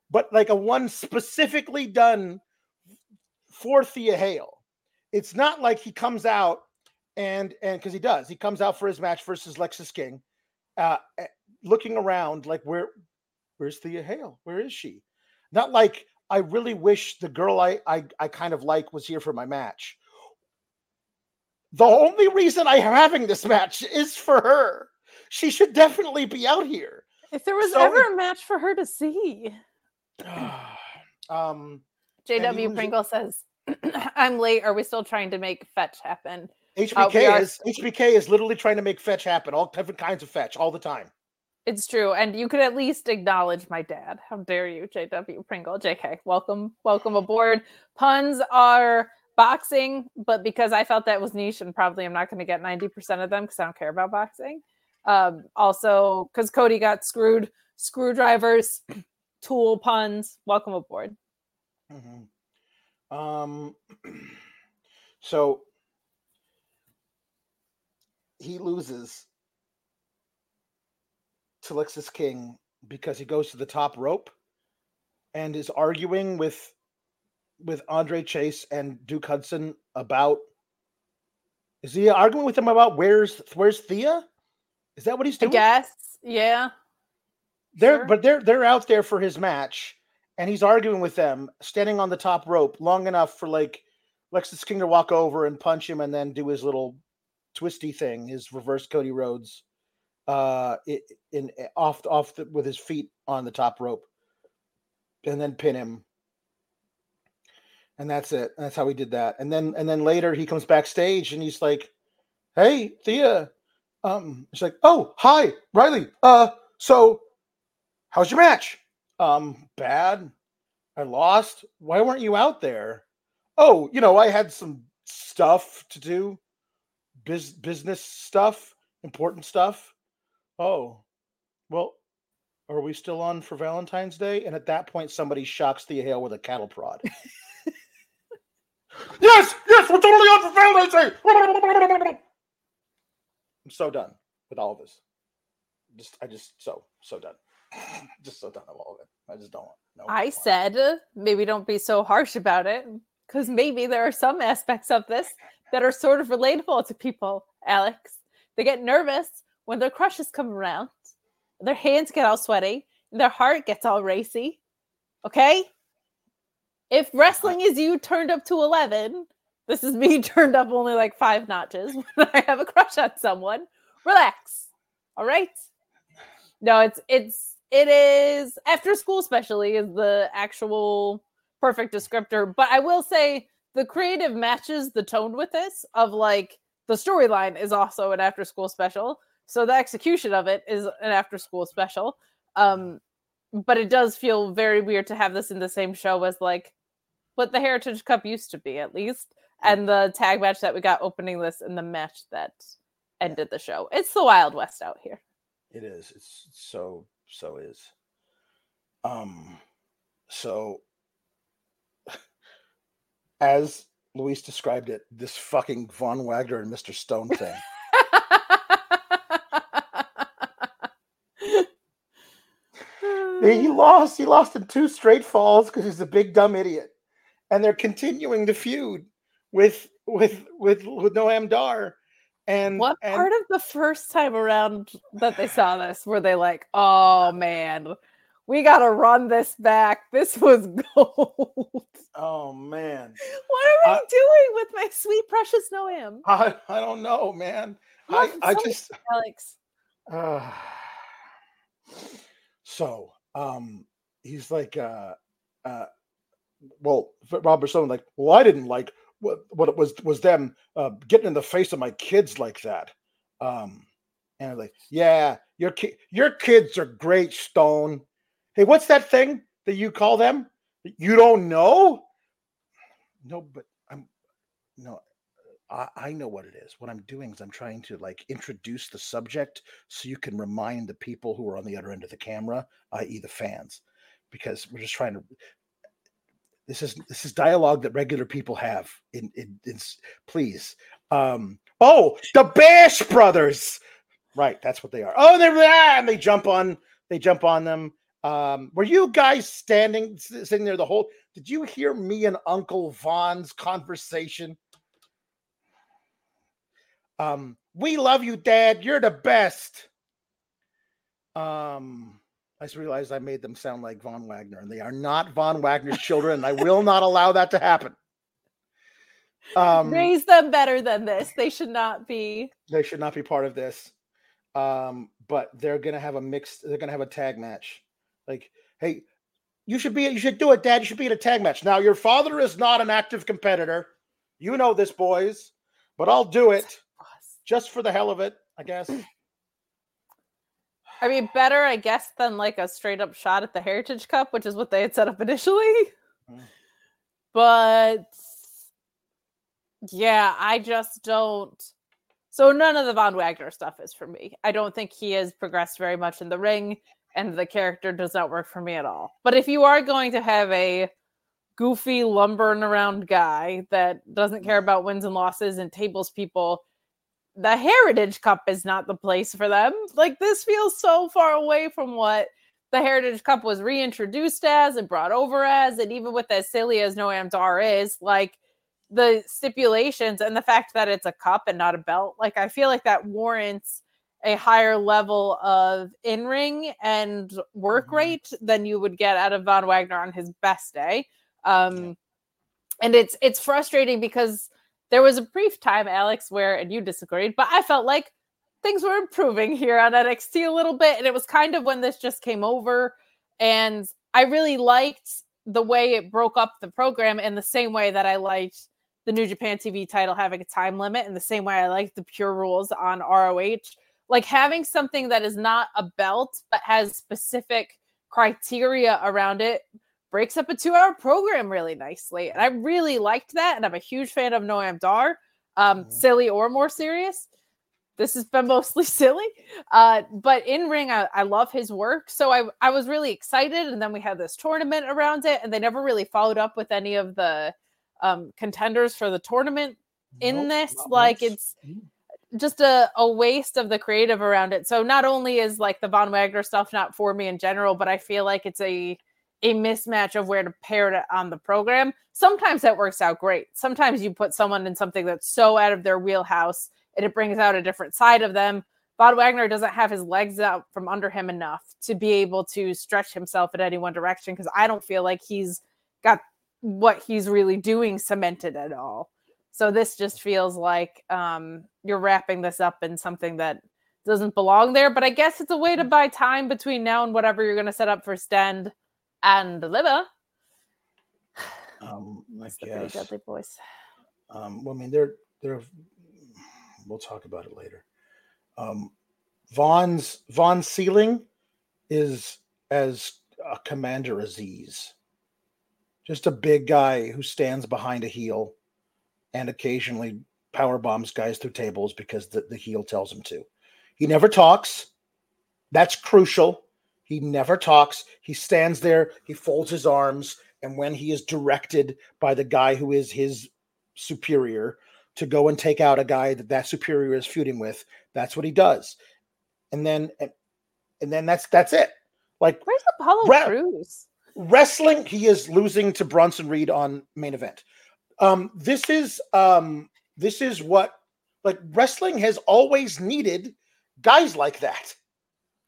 but like a one specifically done for Thea Hale it's not like he comes out and and because he does, he comes out for his match versus Lexis King, uh, eh, looking around like where where's Thea Hale? Where is she? Not like I really wish the girl I I, I kind of like was here for my match. The only reason I'm having this match is for her. She should definitely be out here. If there was so, ever a match for her to see. um JW Pringle says I'm late. Are we still trying to make fetch happen? HBK are- is HBK is literally trying to make fetch happen. All different kinds of fetch all the time. It's true, and you could at least acknowledge my dad. How dare you, JW Pringle? JK, welcome, welcome aboard. Puns are boxing, but because I felt that was niche, and probably I'm not going to get 90% of them because I don't care about boxing. Um, also, because Cody got screwed, screwdrivers, tool puns. Welcome aboard. Mhm. Um, so he loses to Lexis King because he goes to the top rope and is arguing with with Andre Chase and Duke Hudson about is he arguing with them about where's where's Thea? Is that what he's I doing? guess, yeah. They're Sure. but they're they're out there for his match, and he's arguing with them, standing on the top rope long enough for like Lexis King to walk over and punch him, and then do his little twisty thing, his reverse Cody Rhodes, uh, i- in off off the, with his feet on the top rope, and then pin him. And that's it. That's how we did that. And then and then later he comes backstage and he's like, "Hey, Thea." Um, she's like, "Oh, hi, Riley. Uh, so how's your match? Um, bad. I lost. Why weren't you out there? Oh, you know, I had some stuff to do, biz- business stuff, important stuff. Oh, well, are we still on for Valentine's Day? And at that point, somebody shocks Thea Hale with a cattle prod. Yes, yes, we're totally on for Day. I'm so done with all of this. Just, I just so so done. just so done with all of it. I just don't want. No, I said maybe don't be so harsh about it because maybe there are some aspects of this that are sort of relatable to people, Alex. They get nervous when their crushes come around, their hands get all sweaty, their heart gets all racy. Okay? If wrestling is you turned up to 11, this is me turned up only like five notches when I have a crush on someone. Relax. All right? No, it's it's it is after school especially is the actual perfect descriptor. But I will say the creative matches the tone with this of like the storyline is also an after school special. So the execution of it is an after school special. Um but it does feel very weird to have this in the same show as like what the Heritage Cup used to be at least. And the tag match that we got opening this and the match that ended the show. It's the Wild West out here. It is. It's so so is. Um so as Luis described it, this fucking Von Wagner and Mr. Stone thing. he lost. He lost in two straight falls because he's a big dumb idiot. And they're continuing the feud with with with with Noam Dar. And what and part of the first time around that they saw this were they like, oh man, we gotta run this back. This was gold. oh man. what are we Uh, doing with my sweet precious Noam? I, I don't know, man. I, I just Alex. uh, so um he's like uh uh well Robert Stone like well I didn't like what what it was was them uh getting in the face of my kids like that um and like yeah your ki- your kids are great Stone hey what's that thing that you call them you don't know no but I'm no I, I know what it is. What I'm doing is I'm trying to like introduce the subject so you can remind the people who are on the other end of the camera, i.e., the fans, because we're just trying to. This is this is dialogue that regular people have. In, in, in please, um, oh, the Bash Brothers, right? That's what they are. Oh, they're there, and they jump on they jump on them. Um, were you guys standing sitting there the whole? Did you hear me and Uncle Von's conversation? Um, we love you, Dad. You're the best. Um, I just realized I made them sound like Von Wagner, and they are not Von Wagner's children, and I will not allow that to happen. Um, Raise them better than this. They should not be. they should not be part of this. Um, but they're gonna have a mixed. They're gonna have a tag match. Like, hey, you should be you should do it, Dad. You should be in a tag match. Now your father is not an active competitor. You know this, boys, but I'll do it just for the hell of it, I guess. I mean, better, I guess, than like a straight up shot at the Heritage Cup, which is what they had set up initially. Mm. But yeah, I just don't. So none of the Von Wagner stuff is for me. I don't think he has progressed very much in the ring, and the character does not work for me at all. But if you are going to have a goofy lumbering around guy that doesn't care about wins and losses and tables people, the Heritage Cup is not the place for them. Like this feels so far away from what the Heritage Cup was reintroduced as and brought over as, and even with as silly as Noam Dar is, like the stipulations and the fact that it's a cup and not a belt, like I feel like that warrants a higher level of in ring and work mm-hmm. rate than you would get out of Von Wagner on his best day. Um, and it's it's frustrating because there was a brief time, Alex, where and you disagreed, but I felt like things were improving here on NXT a little bit, and it was kind of when this just came over, and I really liked the way it broke up the program in the same way that I liked the New Japan TV title having a time limit in the same way I like the pure rules on ROH. Like having something that is not a belt but has specific criteria around it breaks up a two hour program really nicely. And I really liked that. And I'm a huge fan of Noam Dar, um, mm-hmm. silly or more serious. This has been mostly silly. Uh, but in ring, I, I love his work. So I, I was really excited. And then we had this tournament around it, and they never really followed up with any of the um, contenders for the tournament in nope, this. Like much. it's just a, a waste of the creative around it. So not only is like the Von Wagner stuff not for me in general, but I feel like it's a a mismatch of where to pair it on the program. Sometimes that works out great. Sometimes you put someone in something that's so out of their wheelhouse and it brings out a different side of them. Von Wagner doesn't have his legs out from under him enough to be able to stretch himself in any one direction because I don't feel like he's got what he's really doing cemented at all. So this just feels like um, you're wrapping this up in something that doesn't belong there. But I guess it's a way to buy time between now and whatever you're going to set up for Stand and Deliver. Um, I guess. Deadly voice. Um, well, I mean, they're they're. We'll talk about it later. Um, Von's Von ceiling is as a Commander Azeez just a big guy who stands behind a heel and occasionally power bombs guys through tables because the, the heel tells him to. He never talks. That's crucial. He never talks. He stands there, he folds his arms, and when he is directed by the guy who is his superior to go and take out a guy that that superior is feuding with, that's what he does. And then and, then that's that's it. Like where's Apollo Ra- Crews? wrestling, he is losing to Bronson Reed on main event. Um, this is um, this is what like wrestling has always needed guys like that.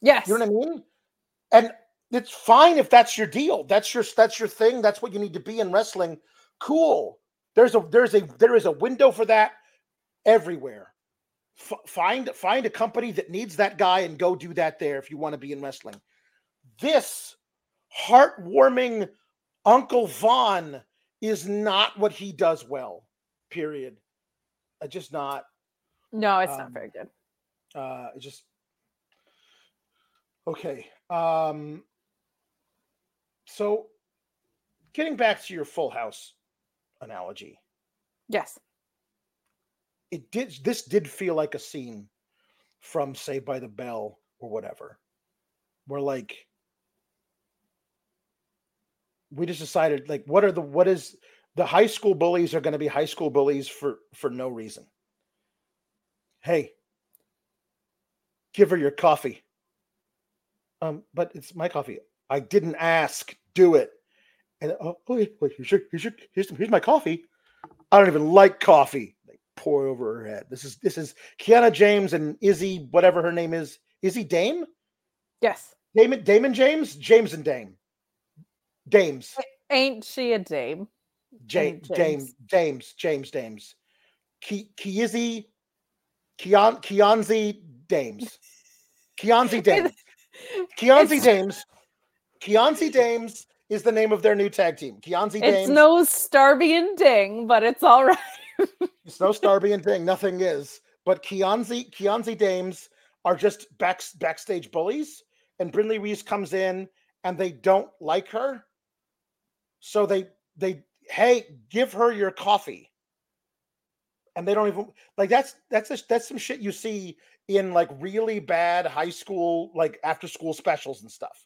Yes, you know what I mean. And it's fine if that's your deal. That's your that's your thing. That's what you need to be in wrestling. Cool. There's a there's a there is a window for that everywhere. F- find find a company that needs that guy and go do that there if you want to be in wrestling. This heartwarming Uncle Von is not what he does well. Period. Uh, just not. No, it's um, not very good. Uh, just okay. Um, so, getting back to your Full House analogy. Yes. It did. This did feel like a scene from Saved by the Bell or whatever, where like we just decided like what are the what is the high school bullies are going to be high school bullies for for no reason. Hey, give her your coffee. Um, but it's my coffee. I didn't ask. Do it. And oh, okay, wait, here's your, here's your, here's, here's my coffee. I don't even like coffee. They pour over her head. This is this is Kiana James and Izzy, whatever her name is. Izzy Dame? Yes. Damon Damon James? James and Dame. Dames. Ain't she a dame? James, James, James, James, Dames. Kianzi, Kian, Kianzi Dames. Kianzi Dames. Kianzi Dames. Kianzi Dames is the name of their new tag team. Kianzi It's no Starby and Ding, but it's all right. It's no Starby and Ding. Nothing is. But Kianzi, Kianzi Dames are just back, backstage bullies. And Brinley Reece comes in and they don't like her. So they, they, hey, give her your coffee. And they don't even like that's that's a, that's some shit you see in like really bad high school like after school specials and stuff.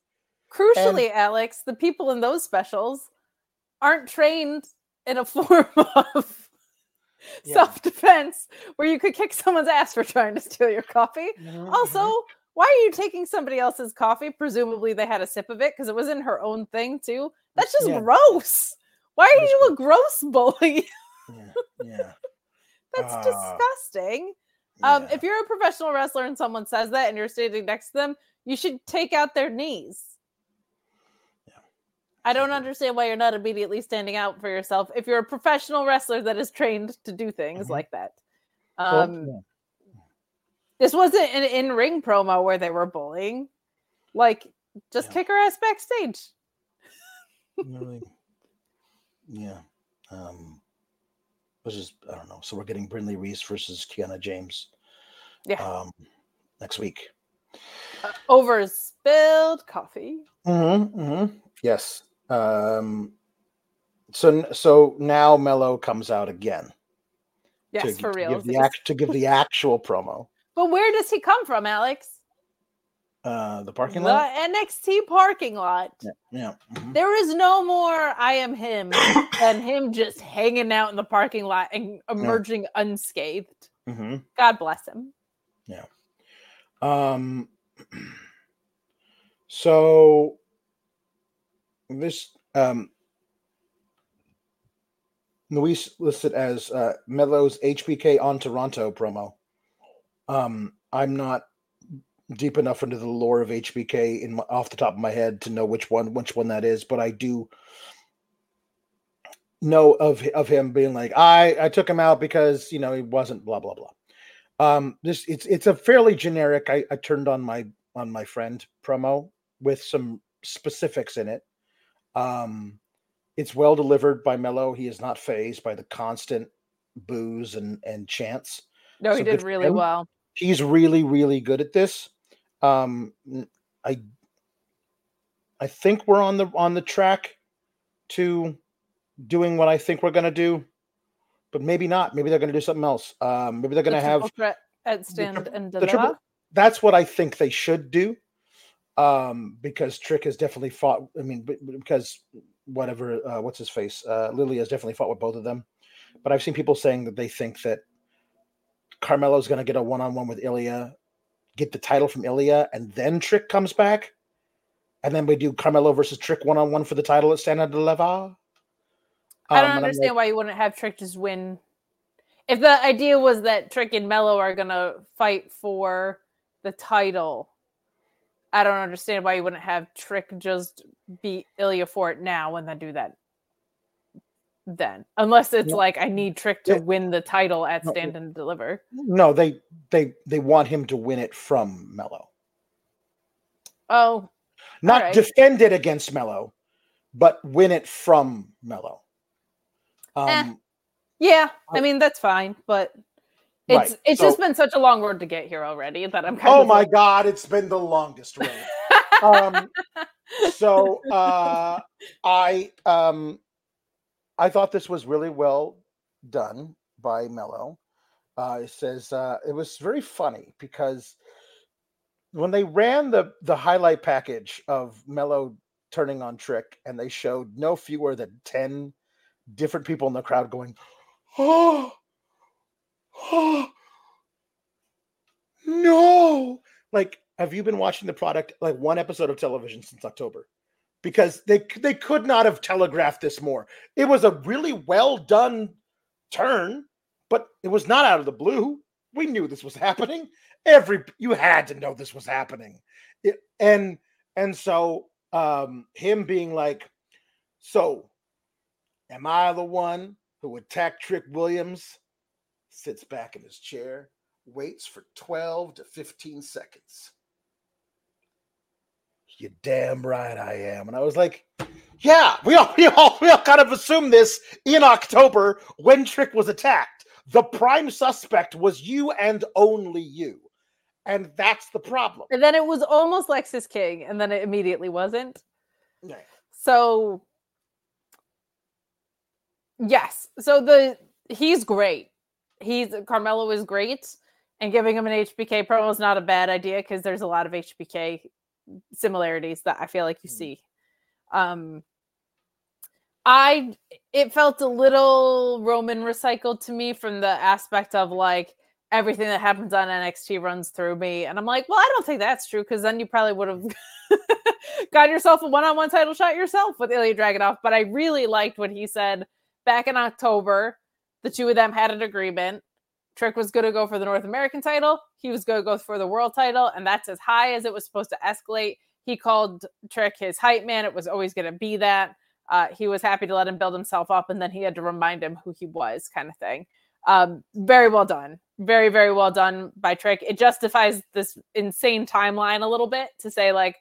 Crucially, Alex, the people in those specials aren't trained in a form of Yeah. self defense where you could kick someone's ass for trying to steal your coffee. Mm-hmm. Also, why are you taking somebody else's coffee? Presumably, they had a sip of it because it was in her own thing, too. That's just Yeah. gross. Why are you a gross bully? yeah, yeah. That's Ah, disgusting. Um, if you're a professional wrestler and someone says that and you're standing next to them, you should take out their knees. Yeah. I don't understand why you're not immediately standing out for yourself if you're a professional wrestler that is trained to do things Mhm. like that. Well, Um, yeah. This wasn't an in ring promo where they were bullying. Like, just Yeah. kick her ass backstage. really yeah um which is i don't know so we're getting brinley reece versus kiana james Yeah. um next week Over spilled coffee. mm-hmm, mm-hmm. yes um so so now melo comes out again Yes, to, for to real. give the to give the actual promo But where does he come from, Alex? Uh the parking the lot NXT parking lot. yeah, yeah mhm. There is no more I am him than him just hanging out in the parking lot and emerging unscathed. Mhm. God bless him. Yeah. Um, so this um, Luis listed as uh, Melo's HBK on Toronto promo. Um, I'm not deep enough into the lore of HBK in my, off the top of my head to know which one which one that is, but I do know of of him being like I I took him out because you know he wasn't blah blah blah. Um this it's it's a fairly generic I, I turned on my on my friend promo with some specifics in it. Um it's well delivered by melo. He is not phased by the constant booze and and chants. No, he did really well. he's really really good at this um I I think we're on the on the track to doing what i think we're going to do but maybe not maybe they're going to do something else um maybe they're going to The have threat at stand triple- and the triple- that's what I think they should do. Um, because Trick has definitely fought. I mean, because whatever, uh, what's his face? Uh, Lily has definitely fought with both of them. But I've seen people saying that they think that Carmelo's going to get a one on one with Ilja, get the title from Ilja, and then Trick comes back. And then we do Carmelo versus Trick one on one for the title at Stand and Deliver. I don't Um, understand like, why you wouldn't have Trick just win. If the idea was that Trick and Melo are gonna fight for the title, I don't understand why you wouldn't have Trick just beat Ilja for it now and then do that then. Unless it's No. like I need Trick to Yeah. win the title at No, Stand and Deliver. No, they they they want him to win it from Melo. Oh, not right. defend it against Melo, but win it from Melo. Um, Eh, yeah. I mean that's fine, but it's Right, it's so- just been such a long road to get here already that I'm kind of oh my like, God, it's been the longest road. um, so uh, I um, I thought this was really well done by Melo. Uh, it says uh, it was very funny because when they ran the the highlight package of Melo turning on Trick, and they showed no fewer than ten different people in the crowd going, "Oh, oh, no!" Like, have you been watching the product like one episode of television since October? Because they they could not have telegraphed this more. It was a really well done turn, but it was not out of the blue. We knew this was happening. Every you had to know this was happening. It- and and so um him being like, so am I the one who attacked Trick Williams? Sits back in his chair, waits for 12 to 15 seconds. You damn right I am. And I was like, Yeah, we all, we all we all kind of assumed this in October when Trick was attacked. The prime suspect was you and only you. And that's the problem. And then it was almost Lexis King, and then it immediately wasn't. Yeah. So yes. So the he's great. He's Carmelo is great. And giving him an HBK promo is not a bad idea because there's a lot of HBK similarities that I feel like you Mhm. see. Um I it felt a little Roman recycled to me from the aspect of like everything that happens on NXT runs through me. And I'm like, well, I don't think that's true because then you probably would have got yourself a one on one title shot yourself with Ilja Dragunov. But I really liked what he said back in October. The two of them had an agreement. Trick was going to go for the North American title. He was going to go for the world title. And that's as high as it was supposed to escalate. He called Trick his hype man. It was always going to be that. Uh, he was happy to let him build himself up, and then he had to remind him who he was, kind of thing. Um, very well done. Very, very well done by Trick. It justifies this insane timeline a little bit to say, like,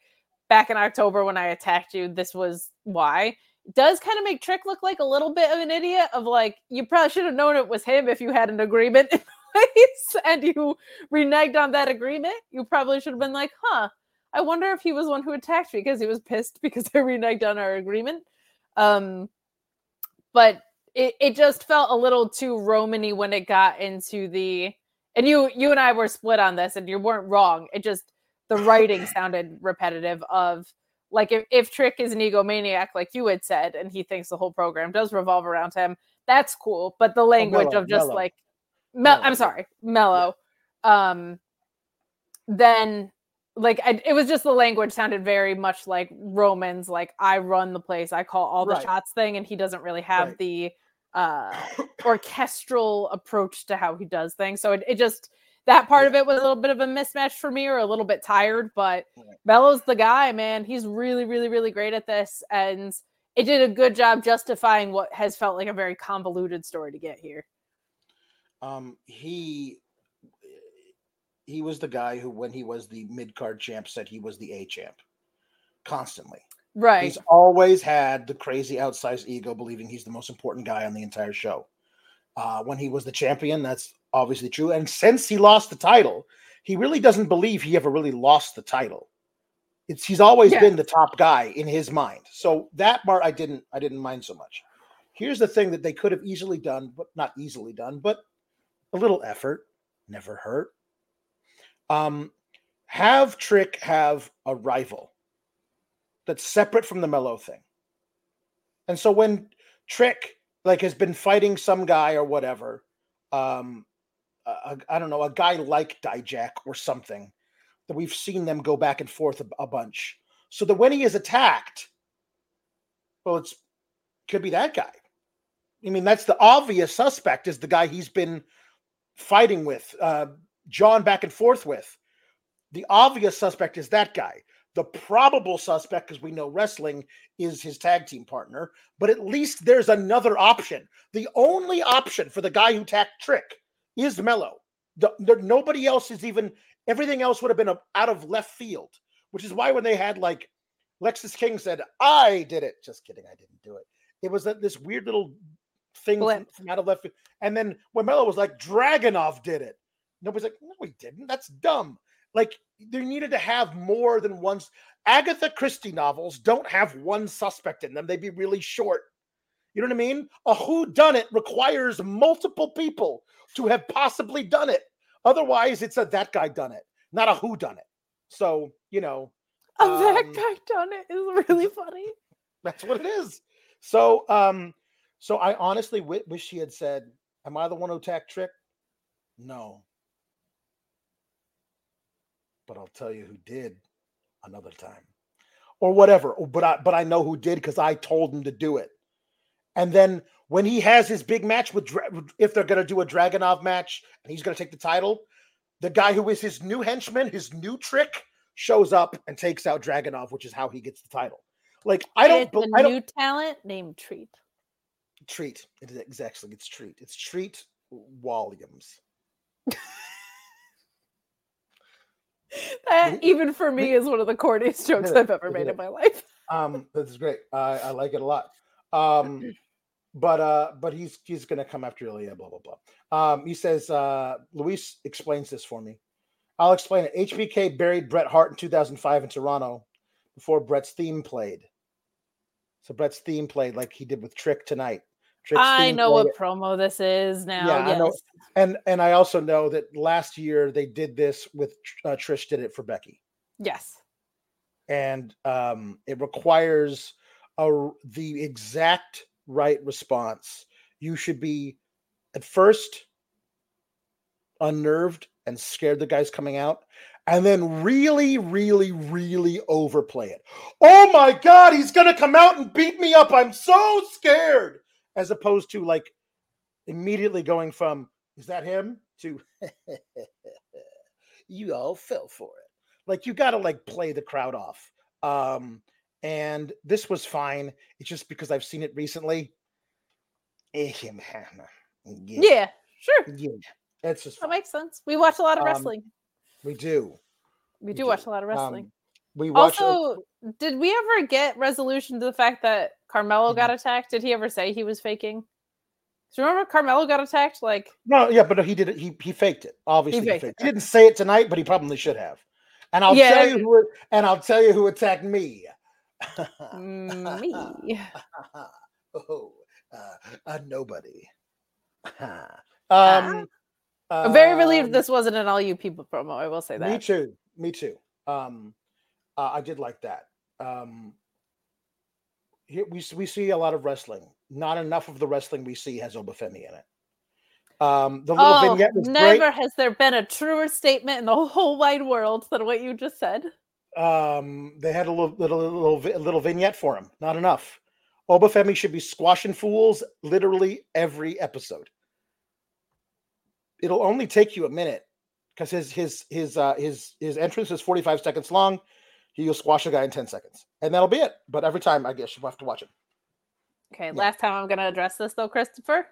back in October when I attacked you, this was why. Does kind of make Trick look like a little bit of an idiot, of like, you probably should have known it was him if you had an agreement in place and you reneged on that agreement. You probably should have been like, huh, I wonder if he was one who attacked me because he was pissed because I reneged on our agreement. Um, but it, it just felt a little too Romany when it got into the and you you and I were split on this and you weren't wrong. It just the writing sounded repetitive of like if, if Trick is an egomaniac, like you had said, and he thinks the whole program does revolve around him, that's cool. But the language Mellow, of just Mellow. like me- Mellow, I'm sorry, mellow. Um then like I, it was just the language sounded very much like Romans, like I run the place, I call all the Right. shots thing, and he doesn't really have Right. the uh orchestral approach to how he does things. So it, it just that part of it was a little bit of a mismatch for me or a little bit tired, but. Melo's the guy, man. He's really, really, really great at this. And it did a good job justifying what has felt like a very convoluted story to get here. Um, he he was the guy who, when he was the mid card champ, said he was the A champ constantly. Right. He's always had the crazy outsized ego, believing he's the most important guy on the entire show. Uh, when he was the champion, that's obviously true. And since he lost the title, he really doesn't believe he ever really lost the title. It's he's always Yeah. been the top guy in his mind. So that part I didn't I didn't mind so much. Here's the thing that they could have easily done, but not easily done, but a little effort never hurt. Um, have Trick have a rival that's separate from the mellow thing. And so when Trick like has been fighting some guy or whatever, um, I don't know, a guy like Dijak or something, that we've seen them go back and forth a, a bunch. So that when he is attacked, well, it's could be that guy. I mean, that's the obvious suspect is the guy he's been fighting with, uh, John back and forth with. The obvious suspect is that guy. The probable suspect, because we know wrestling, is his tag team partner. But at least there's another option. The only option for the guy who tacked Trick is Melo. The, there, nobody else is even. Everything else would have been out of left field, which is why when they had like Lexis King said, "I did it." Just kidding, I didn't do it. It was that this weird little thing from, from out of left field. And then when Melo was like, "Dragunov did it," nobody's like, "No, he didn't. That's dumb." Like they needed to have more than one. Agatha Christie novels don't have one suspect in them. They'd be really short. You know what I mean? A who done it requires multiple people to have possibly done it. Otherwise, it's a that guy done it, not a who done it. So, you know, Oh, that um, guy done it is really funny. that's what it is. So, um, so I honestly wi- wish she had said, "Am I the one who attacked Trick?" No, but I'll tell you who did another time, or whatever. But I, but I know who did because I told him to do it. And then when he has his big match with, if they're going to do a Dragunov match and he's going to take the title, the guy who is his new henchman, his new trick, shows up and takes out Dragunov, which is how he gets the title. Like I don't, It's a I don't new talent named Treat. treat. It is exactly. It's treat. It's treat Williams. That even for me is one of the corniest jokes I've ever made in my life. Um, this is great. I, I like it a lot. Um, but uh, but he's he's gonna come after Ilja. Blah blah blah. Um, he says uh, Luis explains this for me. I'll explain it. HBK buried Bret Hart in 2005 in Toronto before Bret's theme played. So Bret's theme played like he did with Trick tonight. Trick's I know what promo this is now. Yeah, I know. and and I also know that last year they did this with uh, Trish did it for Becky, Yes. and um, it requires a the exact right response. You should be at first unnerved and scared the guy's coming out, and then really, really, really overplay it. Oh my God, he's gonna come out and beat me up! I'm so scared. As opposed to like immediately going from is that him to you all fell for it. Like you got to like play the crowd off. Um, and this was fine. It's just because I've seen it recently. Eh, Yeah, Yeah, sure. yeah. It's just That makes sense. We watch a lot of Um, wrestling. we do. We we do do. watch a lot of wrestling. Um, we watch. also, did we ever get resolution to the fact that Carmelo got attacked? Did he ever say he was faking? Do you remember Carmelo got attacked? Like, no, yeah, but he did it. He he faked it. Obviously, he, faked faked it. he didn't say it tonight, but he probably should have. And I'll Yeah, tell you who. And I'll tell you who attacked me. Me. oh, uh, a nobody. um, I'm very relieved um, this wasn't an all you people promo. I will say that. Me too. Me too. Um, uh, I did like that. Um, here we we see a lot of wrestling. Not enough of the wrestling we see has Obafemi in it. Um, the little Oh, vignette was never great. has there been a truer statement in the whole wide world than what you just said. Um, they had a little little little little vignette for him. Not enough. Obafemi should be squashing fools literally every episode. It'll only take you a minute because his his his uh his his entrance is 45 seconds long. He'll squash a guy in 10 seconds. And that'll be it. But every time I guess you'll have to watch it. Okay, last time I'm going to address this though, Christopher.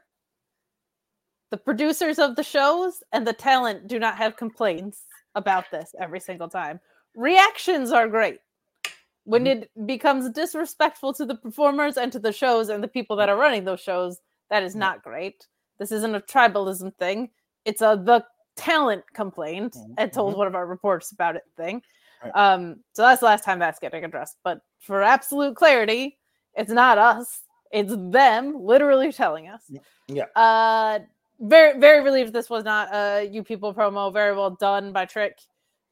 The producers of the shows and the talent do not have complaints about this every single time. Reactions are great. When Mhm. it becomes disrespectful to the performers and to the shows and the people that are running those shows, that is not great. This isn't a tribalism thing. It's a the talent complaint and told mhm. one of our reports about it thing. Right. Um, so that's the last time that's getting addressed. But for absolute clarity, it's not us. It's them literally telling us. Yeah. Uh very very relieved this was not a you people promo. Very well done by Trick.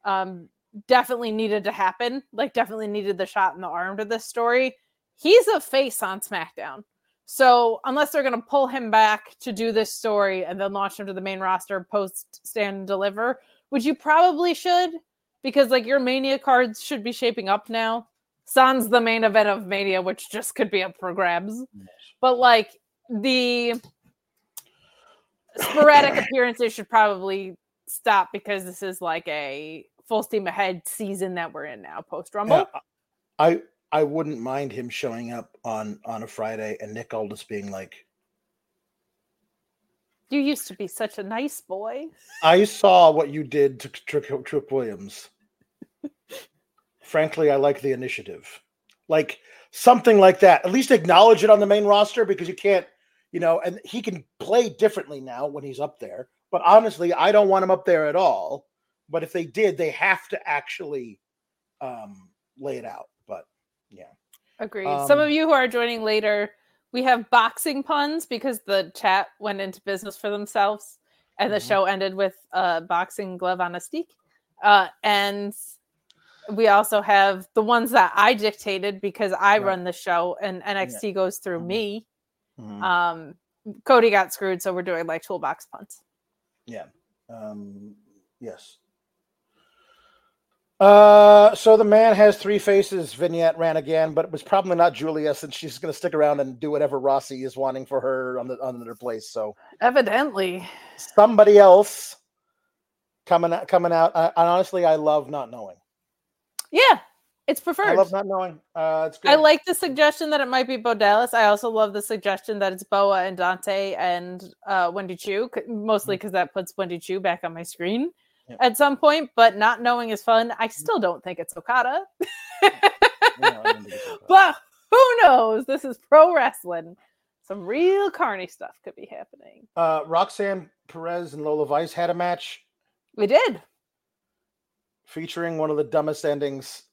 Um definitely needed to happen. Like definitely needed the shot in the arm to this story. He's a face on SmackDown. So unless they're gonna pull him back to do this story and then launch him to the main roster post stand and deliver, which you probably should, because like your mania cards should be shaping up now. Son's the main event of Mania, which just could be up for grabs. But like the sporadic appearances should probably stop because this is like a full steam ahead season that we're in now post Rumble. Yeah, I I wouldn't mind him showing up on on a Friday and Nick Aldis being like, You used to be such a nice boy. I saw what you did to Trick, Trick Williams. Frankly, I like the initiative. Like something like that. At least acknowledge it on the main roster because you can't, you know, and he can play differently now when he's up there. But honestly, I don't want him up there at all. But if they did, they have to actually um lay it out. But yeah. Agreed. Some Um, of you who are joining later, we have boxing puns because the chat went into business for themselves and the Mhm. show ended with a boxing glove on a stick. Uh, and we also have the ones that I dictated because I Right. run the show and NXT goes through Mhm. me. Mhm. Um, Cody got screwed, so we're doing like toolbox puns. Yeah. Um, yes. Uh, so the man has three faces. Vignette ran again, but it was probably not Julia, since she's going to stick around and do whatever Rossi is wanting for her on the on their place. So Evidently. somebody else coming out, coming out. I, I honestly, I love not knowing. Yeah, it's preferred. I love not knowing. Uh, it's good. I like the suggestion that it might be Bo Dallas. I also love the suggestion that it's Boa and Dante and uh, Wendy Choo, mostly because that puts Wendy Choo back on my screen Yeah. at some point. But not knowing is fun. I still don't think it's Okada. Yeah, think about that. but who knows? This is pro wrestling. Some real carny stuff could be happening. Uh, Roxanne Perez and Lola Vice had a match We did. featuring one of the dumbest endings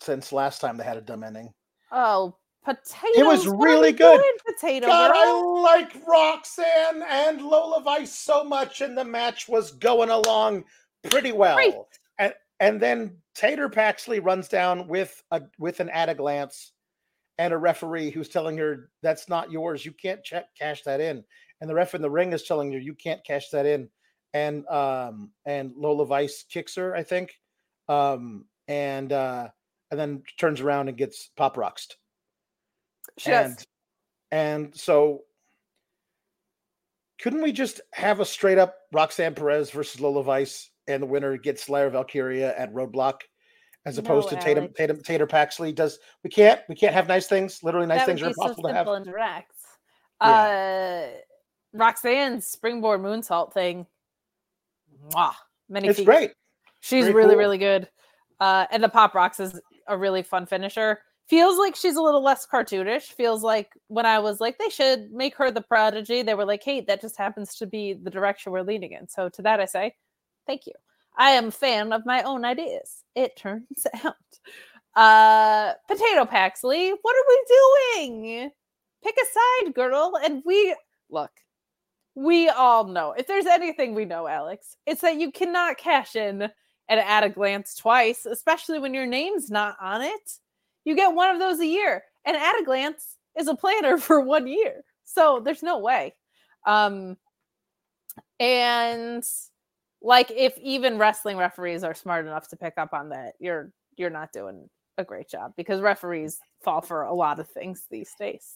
since last time they had a dumb ending. Oh, potatoes. It was really we good. Potato God? I like Roxanne and Lola Vice so much, and the match was going along pretty well. Great. And and then Tater Paxley runs down with a with an at a glance and a referee who's telling her that's not yours. You can't check cash that in. And the ref in the ring is telling her you can't cash that in. And um and Lola Vice kicks her, I think. Um and uh and then turns around and gets pop roxed She does. and and so couldn't we just have a straight up Roxanne Perez versus Lola Vice and the winner gets Lyra Valkyria at Roadblock as opposed No, to Tatum, Tatum Tater Paxley does we can't we can't have nice things literally nice that things are be so impossible to have and direct. Uh, Roxanne's springboard moonsault thing. Mwah, many it's feet. great She's Very really, cool. really good. Uh, and the pop rocks is a really fun finisher. Feels like she's a little less cartoonish. Feels like when I was like, they should make her the prodigy, they were like, hey, that just happens to be the direction we're leaning in. So to that, I say, thank you. I am a fan of my own ideas. It turns out. Uh, Potato Paxley, what are we doing? Pick a side, girl. And we look, we all know if there's anything we know, Alex, it's that you cannot cash in and at a glance twice, especially when your name's not on it. You get one of those a year, and at a glance is a planner for one year. So there's no way. Um, and like if even wrestling referees are smart enough to pick up on that, you're you're not doing a great job because referees fall for a lot of things these days.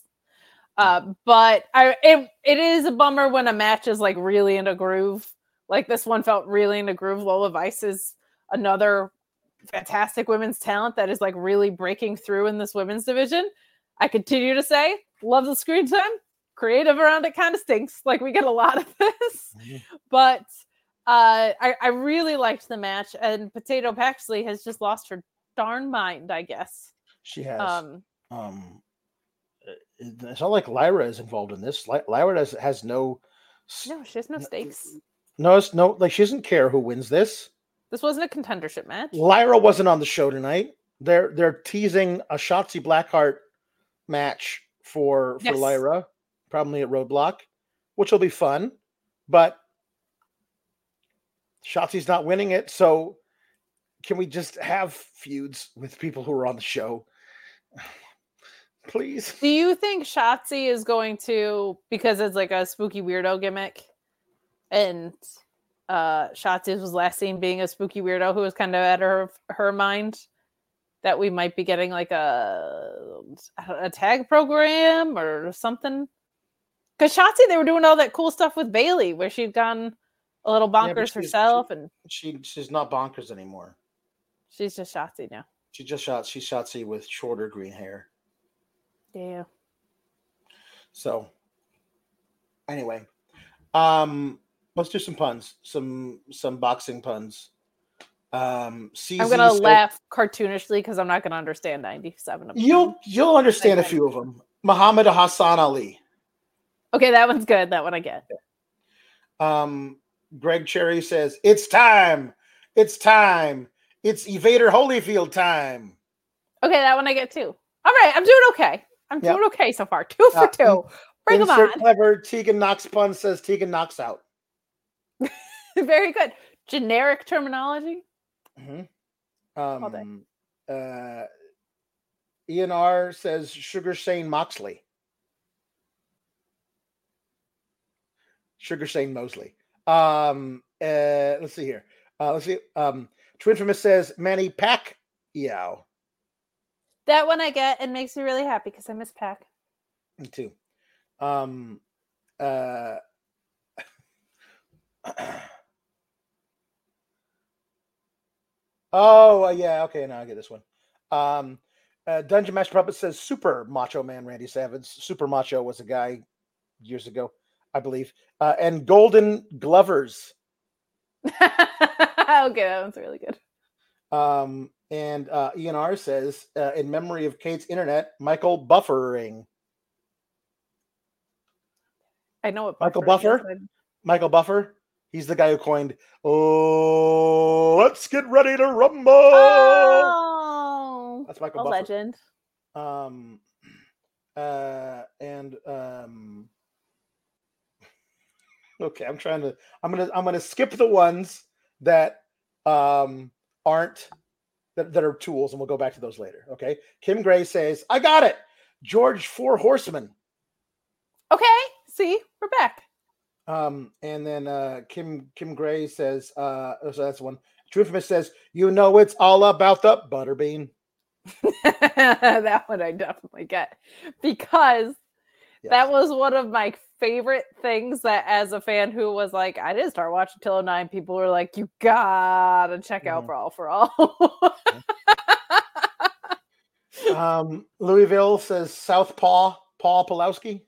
Uh, but I it, it is a bummer when a match is like really in a groove. Like this one felt really in a groove. Lola Vice is another fantastic women's talent that is like really breaking through in this women's division. I continue to say, love the screen time. Creative around it kind of stinks. Like we get a lot of this, but uh, I, I really liked the match. And Potato Paxley has just lost her darn mind, I guess. she has Um, um it's not like Lyra is involved in this Ly- Lyra has, has no no, she has no stakes. no it's no like she doesn't care who wins this This wasn't a contendership match. Lyra wasn't on the show tonight. They're they're teasing a Shotzi Blackheart match for for Yes. Lyra, probably at Roadblock, which will be fun. But Shotzi's not winning it, so can we just have feuds with people who are on the show? Please. Do you think Shotzi is going to because it's like a spooky weirdo gimmick, and uh Shotzi was last seen being a spooky weirdo who was kind of at her her mind that we might be getting like a a tag program or something? Because Shotzi, they were doing all that cool stuff with Bayley, where she'd gone a little bonkers she- herself, and She she's not bonkers anymore. she's just Shotzi now. She just shot she's Shotzi with shorter green hair. Yeah. So anyway, um, let's do some puns, some some boxing puns. Um, CZ I'm gonna said- laugh cartoonishly because I'm not gonna understand 97 of them. You'll you'll understand a few of them. Muhammad Hassan Ali. Okay, that one's good. That one I get. Um, Greg Cherry says it's time. It's time. It's Evader Holyfield time. Okay, that one I get too. All right, I'm doing okay. I'm Yep. doing okay so far. Two for Uh, two. Bring them on. clever Tegan Knox pun says Tegan knocks out. Very good. Generic terminology. Mhm. All day. Um, uh, Ian R says Sugar Shane Moxley. Sugar Shane Mosley. Um, uh, let's see here. Uh, let's see. Um, Twinfamous says Manny Pacquiao. That one I get and makes me really happy because I miss Pack. Me too. Um, uh, oh, uh, yeah. Okay, now I get this one. Um, uh, Dungeon Master Puppet says Super Macho Man Randy Savage. Super Macho was a guy years ago, I believe. Uh, and Golden Glovers. okay, that one's really good. Um, and uh, ENR says, uh, in memory of Kate's internet, Michael Buffering. I know what Michael buffering is, Buffer? Michael Buffer. He's the guy who coined, "Oh, let's get ready to rumble." Oh, That's Michael a Buffer. legend. Um, uh, and um, okay, I'm trying to. I'm gonna. I'm gonna skip the ones that um aren't that, that are tools, and we'll go back to those later. Okay. Kim Gray says, "I got it." George Four Horsemen. Okay, see, we're back. Um, and then uh, Kim Kim Gray says, uh, oh, so that's one. Truthfulness says, "You know, it's all about the butterbean." that one I definitely get because Yes. that was one of my favorite things that as a fan who was like, I didn't start watching till 09, people were like, you gotta check out Mhm. Brawl for All. um, Louisville says Southpaw Paul Pulowski.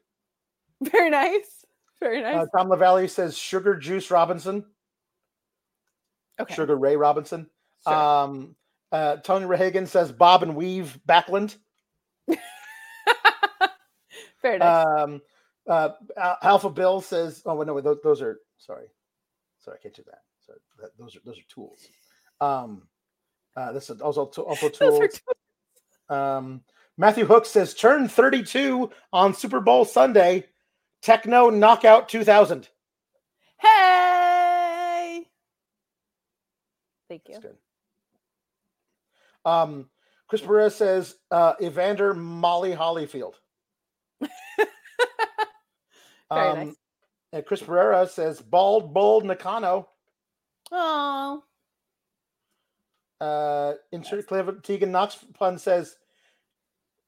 Very nice. Very nice. Uh, Tom LaValle says Sugar Juice Robinson. okay. Sugar Ray Robinson. sure. Um, uh, Tony Rehagen says Bob and Weave Backlund. Very nice. Um, uh, Alpha Bill says, "Oh no, those, those are sorry, sorry, I can't do that. Sorry, that, those are those are tools." Um, uh, this is also also Those tools. Um, Matthew Hook says, "Turn 32 on Super Bowl Sunday, Techno Knockout 2000." hey. Thank you. That's good. Um, Chris Perez says, uh, "Evander Molly Hollyfield." Very um, nice. And Chris Pereira says, "Bald Bold Nakano." Oh, Uh, insert Clever Tegan Knox pun says,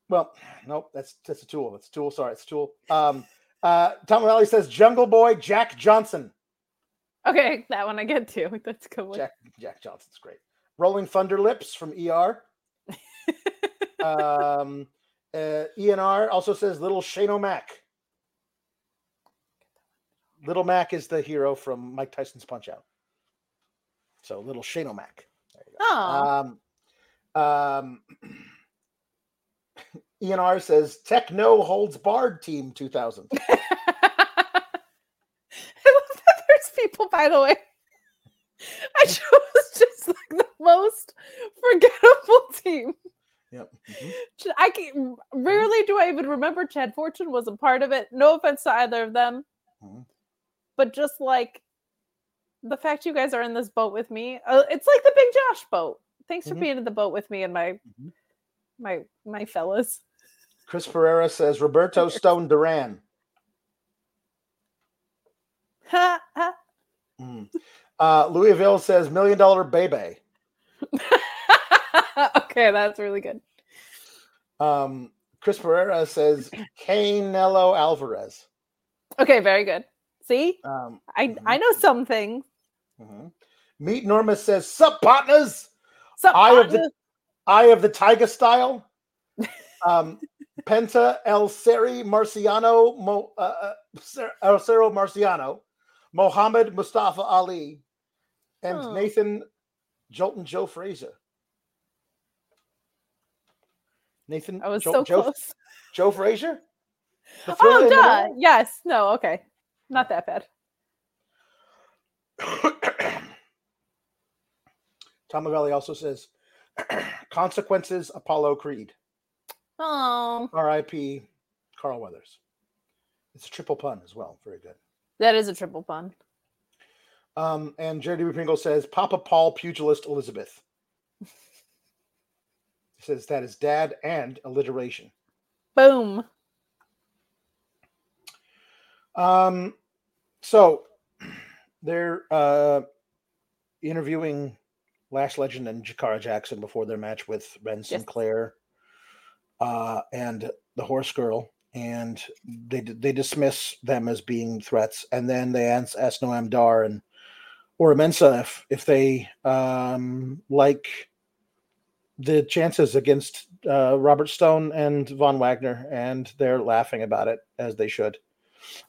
well, nope, that's that's a tool. That's a tool. Sorry, it's a tool. Um, uh, Tom Valley says Jungle Boy Jack Johnson. okay. That one I get too. That's a good one. Jack Jack Johnson's great. Rolling Thunder Lips from ER. um, uh, ENR also says Little Shane O'Mac. Little Mac is the hero from Mike Tyson's Punch Out. So Little Shane. There. Oh, Um, um, ENR says Techno holds Bard Team 2000. I love that there's people, by the way. I chose just like the most forgettable team. Yep. mhm. I can rarely do I even remember Chad Fortune was a part of it. No offense to either of them, Mhm. But just like the fact you guys are in this boat with me, uh, it's like the Big Josh boat. Thanks for Mhm. being in the boat with me and my Mhm. my my fellas. Chris Pereira says Roberto Stone Duran. Ha, ha. Mm. Uh, Louisville says Million Dollar Baby. okay, that's really good. Um, Chris Pereira says Canelo Alvarez. Okay, very good. See, Um, I Mhm. I know some things. mhm. Meet Norma says Sup partners. So Eye of the Eye of the Tiger style. Um, Penta El Seri Marciano, Mo, uh, uh, El Cerro Marciano, Mohammed Mustafa Ali, and Oh. Nathan Jolton Joe Fraser. Nathan, I was Jo- so Joe, close. Joe thriller Oh, duh. Yes. No. Okay. Not that bad. Tom Mavelli also says consequences Apollo Creed. Oh, R.I.P. Carl Weathers. It's a triple pun as well. Very good. that is a triple pun. Um, and Jerry. Pringle says Papa Paul Pugilist Elizabeth. He says that is dad and alliteration. Boom. Um, so they're uh, interviewing Lash Legend and Jakara Jackson before their match with Wren Yes. Sinclair uh, and the Horse Girl, and they they dismiss them as being threats, and then they ask, ask Noam Dar and Oro Mensah if if they um, like the chances against uh, Robert Stone and Von Wagner, and they're laughing about it as they should.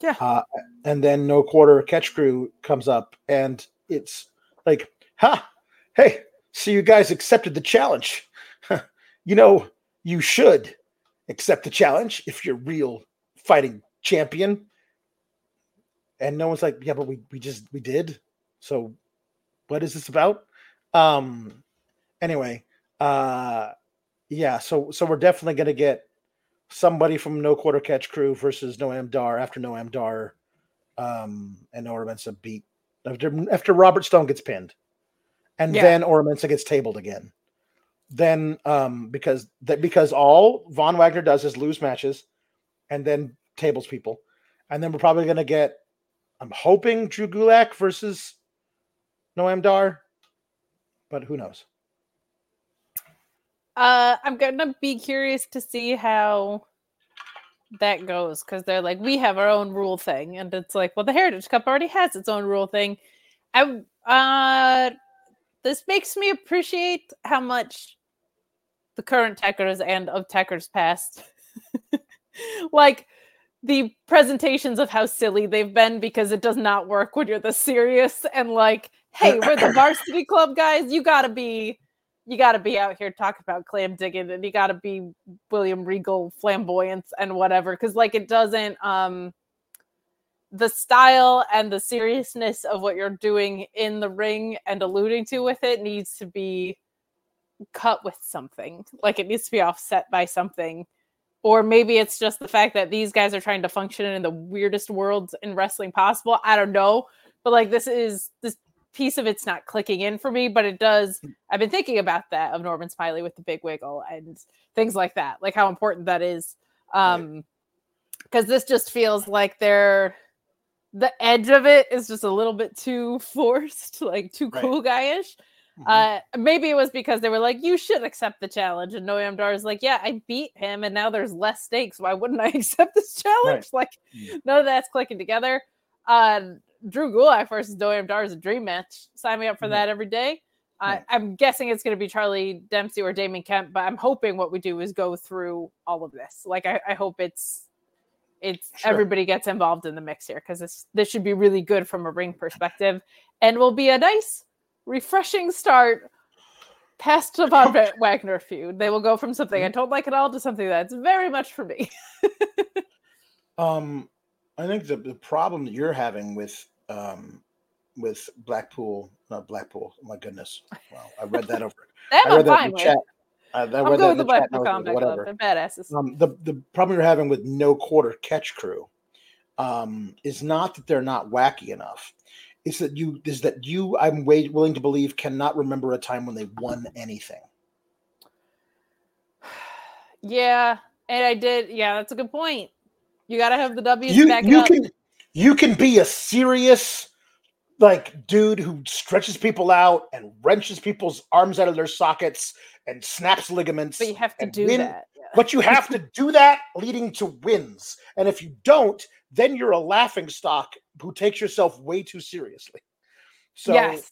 Yeah. Uh, and then No Quarter Catch Crew comes up, and it's like, ha, hey, So you guys accepted the challenge. you know, you should accept the challenge if you're real fighting champion. And no one's like, yeah, but we we just we did. So what is this about? Um anyway, uh yeah, so so we're definitely gonna get somebody from No Quarter Catch Crew versus Noam Dar after Noam Dar um and Oro Mensah beat after after Robert Stone gets pinned. And Yeah. then Oro Mensah gets tabled again. Then um because that because all Von Wagner does is lose matches and then tables people. And then we're probably gonna get I'm hoping Drew Gulak versus Noam Dar, but who knows? Uh, I'm gonna be curious to see how that goes because they're like, we have our own rule thing, and it's like, well, the Heritage Cup already has its own rule thing. I uh, this makes me appreciate how much the current techers and of techers past, like the presentations of how silly they've been because it does not work when you're the serious and like, hey, we're the varsity club guys. You gotta be you got to be out here talking about clam digging and you got to be William Regal flamboyance and whatever because like it doesn't um the style and the seriousness of what you're doing in the ring and alluding to with it needs to be cut with something. Like it needs to be offset by something. Or maybe it's just the fact that these guys are trying to function in the weirdest worlds in wrestling possible. I don't know. But like this is this piece of it's not clicking in for me but it does I've been thinking about that of Norman Smiley with the big wiggle and things like that, like how important that is. Um, because this just feels like they're the edge of it is just a little bit too forced, like too Right. cool guyish. Mhm. Uh, maybe it was because they were like, "You should accept the challenge," and Noam Dar is like, "Yeah, I beat him, and now there's less stakes. Why wouldn't I accept this challenge?" Like, Mm. none of that's clicking together. Uh, Drew Gulak versus Noam Dar is a dream match. Sign me up for Right. that every day. I, I'm guessing it's going to be Charlie Dempsey or Damon Kemp, but I'm hoping what we do is go through all of this. Like, I, I hope it's it's Sure. everybody gets involved in the mix here because this this should be really good from a ring perspective, and will be a nice, refreshing start past the Von Wagner feud. They will go from something I Mm-hmm. don't like at all to something that's very much for me. Um, I think the, the problem that you're having with um with Blackpool, not Blackpool. My goodness, wow! I read that over. That I I'm that fine in the with. chat. I, I I'm read that with the the chat. and I Blackpool Combat Club. They're badasses. Um, the the problem you're having with no quarter catch crew um, is not that they're not wacky enough. It's that you is that you I'm way, willing to believe cannot remember a time when they won anything. Yeah, and I did. Yeah, that's a good point. You got to have the W's you back you up. can you can be a serious like dude who stretches people out and wrenches people's arms out of their sockets and snaps ligaments. but you have to do win- that. Yeah. But you have to do that leading to wins. And if you don't, then you're a laughing stock who takes yourself way too seriously. So yes.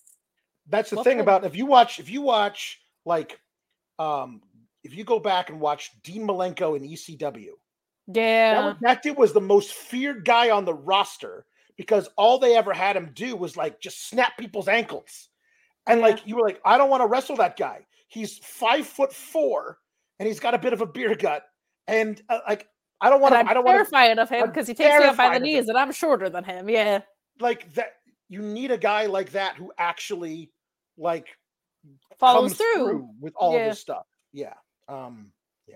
that's the thing about if you watch if you watch like um if you go back and watch Dean Malenko in ECW, that, Yeah. was- that dude was the most feared guy on the roster because all they ever had him do was like just snap people's ankles. And like you were like, I don't want to wrestle that guy. He's five foot four and he's got a bit of a beer gut. And uh, like I don't want to I'm I don't want to terrified of him because he takes me out by the knees, and I'm shorter than him. Yeah. like that you need a guy like that who actually like Follows comes through. with all Yeah. this stuff. Yeah. Um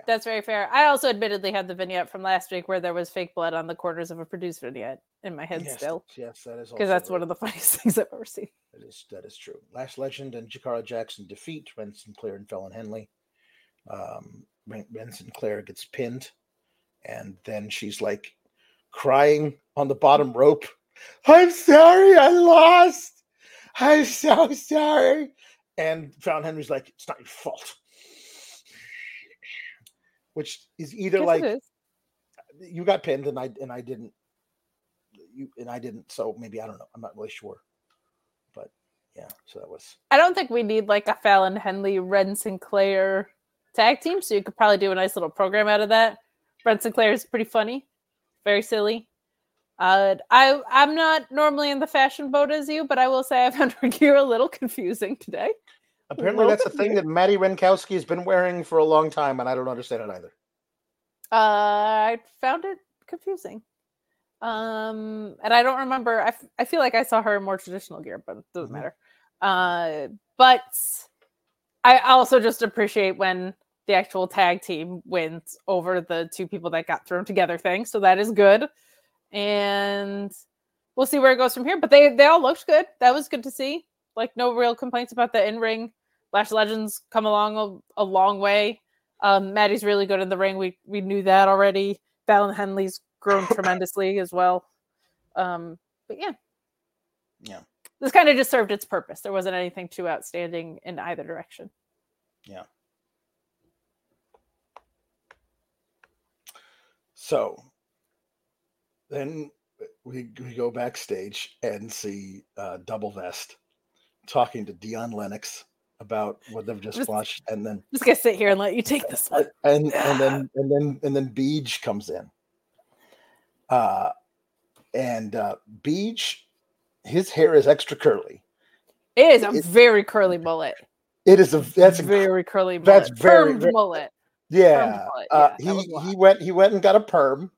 That's very fair. I also admittedly had the vignette from last week where there was fake blood on the corners of a produced vignette in my head yes, still. Yes, that is Because that's one of the funniest things I've ever seen. That is that is true. Lash Legend and Jakara Jackson defeat Wren Sinclair and Fallon Henley. Um, Sinclair gets pinned, and then she's like crying on the bottom rope. I'm sorry, I lost. I'm so sorry. And Fallon Henley's like, it's not your fault. Which is either Yes, like is. you got pinned and I and I didn't. You and I didn't, so maybe I don't know. I'm not really sure, but yeah. So that was I don't think we need like a Fallon Henley, Wren Sinclair tag team. So you could probably do a nice little program out of that. Wren Sinclair is pretty funny, very silly. Uh, I I'm not normally in the fashion boat as you, but I will say I found her gear a little confusing today. Apparently, that's a thing that Maddie Renkowski has been wearing for a long time, and I don't understand it either. Uh, I found it confusing. Um, and I don't remember. I, f- I feel like I saw her in more traditional gear, but it doesn't Mhm. matter. Uh, but I also just appreciate when the actual tag team wins over the two people that got thrown together thing. So that is good. And we'll see where it goes from here. But they they all looked good. That was good to see. Like no real complaints about the in ring. Lash Legends come along a, a long way. Um, Maddie's really good in the ring. We we knew that already. Fallon Henley's grown tremendously as well. Um, but yeah, Yeah. this kind of just served its purpose. There wasn't anything too outstanding in either direction. Yeah. So then we we go backstage and see uh, Double Vest talking to Dion Lennox about what they've just Just- watched, and then just gonna sit here and let you take this one. and and then and then and then Beej comes in. Uh, and uh, Beej, his hair is extra curly. It is a It- very curly mullet. It is a that's a, very curly mullet. that's very- very- mullet. yeah. mullet, Uh, yeah, that he he went he went and got a perm.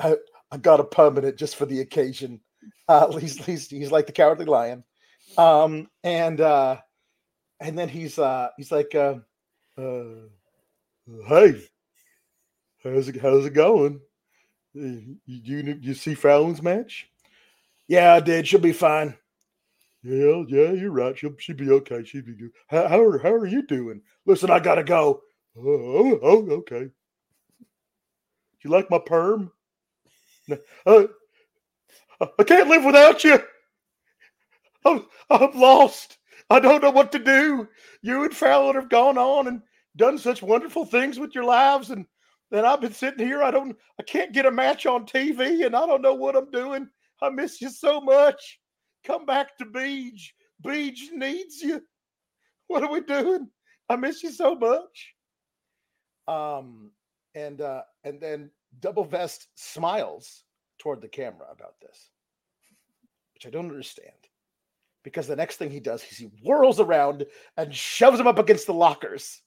I I got a permanent just for the occasion. Uh, he's he's he's like the cowardly lion. Um and uh and then he's uh he's like uh, uh hey how's it how's it going? You you, you see Fallon's match? Yeah, I did. She'll be fine. Yeah, yeah, you're right. She'll she'll be okay. She'll be good. How how are, how are you doing? Listen, I gotta go. Oh, oh, okay. You like my perm? No, Uh, I can't live without you. I'm, I'm lost. I don't know what to do. You and Fallon have gone on and done such wonderful things with your lives, and then I've been sitting here. I don't. I can't get a match on TV, and I don't know what I'm doing. I miss you so much. Come back to Beej. Beej needs you. What are we doing? I miss you so much. Um, and uh, and then Double Vest smiles toward the camera about this, which I don't understand. Because the next thing he does is he whirls around and shoves him up against the lockers.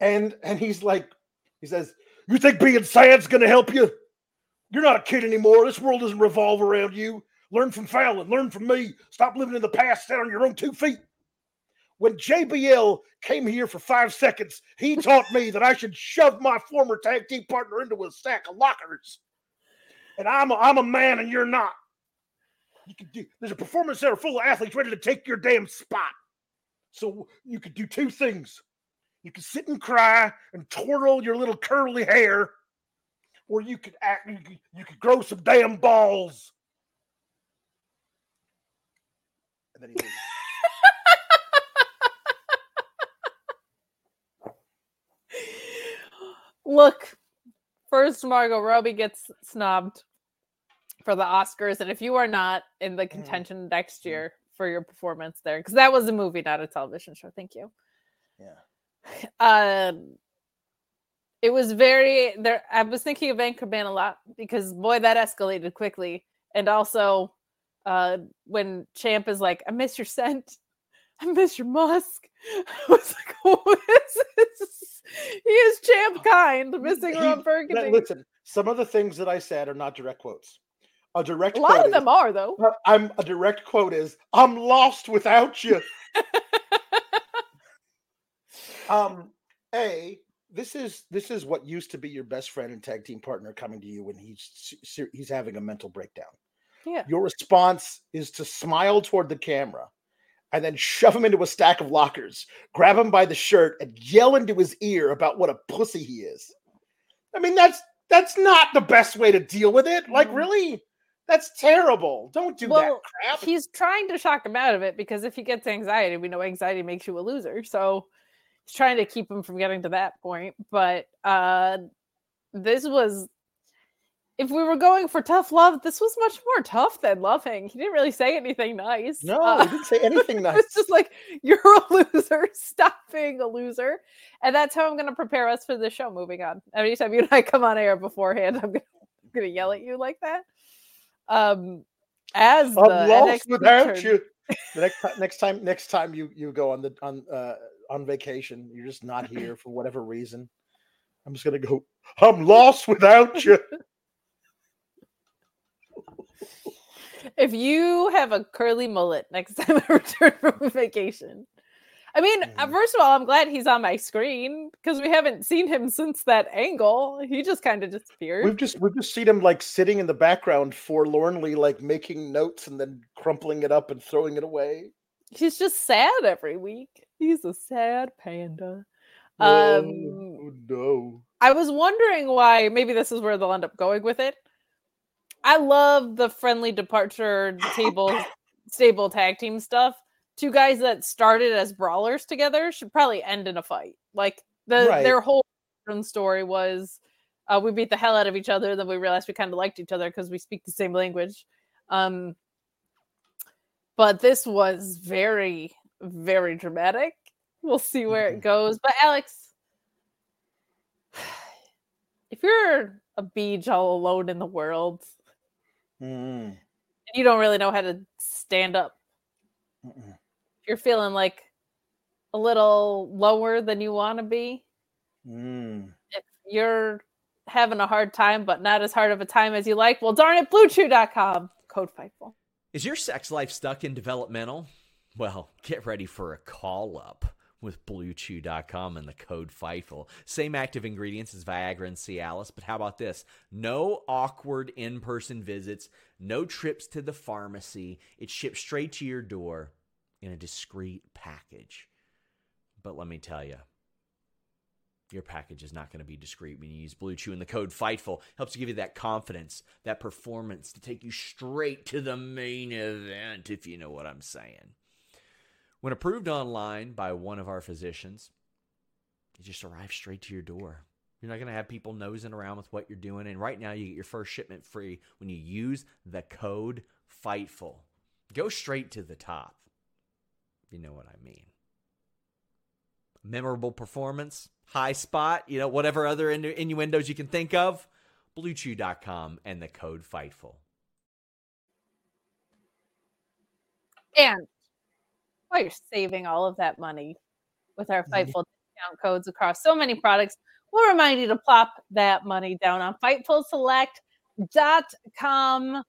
And and he's like, he says, You think being sad's gonna help you? You're not a kid anymore. This world doesn't revolve around you. Learn from Fallon, learn from me. Stop living in the past, stand on your own two feet. When JBL came here for five seconds, he taught me that I should shove my former tag team partner into a stack of lockers. And I'm a, I'm a man and you're not. You can do there's a performance center full of athletes ready to take your damn spot. So you could do two things. You could sit and cry and twirl your little curly hair, or you could act you could, you could grow some damn balls. And then he leaves. Look, first Margot Robbie gets snubbed for the Oscars, and if you are not in the contention next year for your performance there, because that was a movie, not a television show. Thank you. Yeah. Um, it was very there. I was thinking of Anchorman a lot because boy, that escalated quickly, and also uh, when Champ is like, "I miss your scent." I miss your musk. I was like, "What is this?" He is champ kind, missing He- Ron Burgundy. Listen, some of the things that I said are not direct quotes. A direct A lot quote of them are though. uh, I'm a direct quote is I'm lost without you. um, a this is this is what used to be your best friend and tag team partner coming to you when he's he's having a mental breakdown. Yeah. Your response is to smile toward the camera and then shove him into a stack of lockers, grab him by the shirt, and yell into his ear about what a pussy he is. I mean, that's that's not the best way to deal with it. Like, No. really? That's terrible. Don't do Well, that crap. He's trying to shock him out of it because if he gets anxiety, we know anxiety makes you a loser. So he's trying to keep him from getting to that point. But uh this was if we were going for tough love, this was much more tough than loving. He didn't really say anything nice. No, Uh, he didn't say anything nice. It's just like you're a loser. Stop being a loser. And that's how I'm going to prepare us for the show. Moving on. Every time you and I come on air beforehand, I'm going to yell at you like that. Um, as the I'm lost NXT without you. the next time, next time, next time you you go on the on uh on vacation, you're just not here for whatever reason. I'm just gonna go. I'm lost without you. if you have a curly mullet next time I return from vacation. I mean, Mhm. first of all, I'm glad he's on my screen because we haven't seen him since that angle. He just kind of disappeared. We've just we've just seen him like sitting in the background forlornly, like making notes and then crumpling it up and throwing it away. He's just sad every week. He's a sad panda. Oh, Um, oh, no. I was wondering why. Maybe this is where they'll end up going with it. I love the friendly departure table stable tag team stuff. Two guys that started as brawlers together should probably end in a fight. Like the Right. their whole story was uh, we beat the hell out of each other, then we realized we kind of liked each other because we speak the same language. Um, but this was very, very dramatic. We'll see where it Mhm. goes. But Alex, if you're a beach all alone in the world, Mm, you don't really know how to stand up, mm-mm. If you're feeling like a little lower than you want to be, Mm. if you're having a hard time, but not as hard of a time as you like, well, darn it, bluechew.com, code Fightful. Is your sex life stuck in developmental? Well, get ready for a call up with BlueChew.com and the code FIGHTFUL. Same active ingredients as Viagra and Cialis, but how about this? No awkward in person visits, no trips to the pharmacy. It ships straight to your door in a discreet package. But let me tell you, your package is not going to be discreet when you use BlueChew and the code FIGHTFUL. Helps to give you that confidence, that performance to take you straight to the main event, if you know what I'm saying. When approved online by one of our physicians, it just arrives straight to your door. You're not going to have people nosing around with what you're doing. And right now, you get your first shipment free when you use the code FIGHTFUL. Go straight to the top. You know what I mean memorable performance, high spot, you know, whatever other innu- innuendos you can think of, bluechew.com and the code FIGHTFUL. And while you're saving all of that money with our Mhm. Fightful discount codes across so many products, we'll remind you to plop that money down on FightfulSelect.com.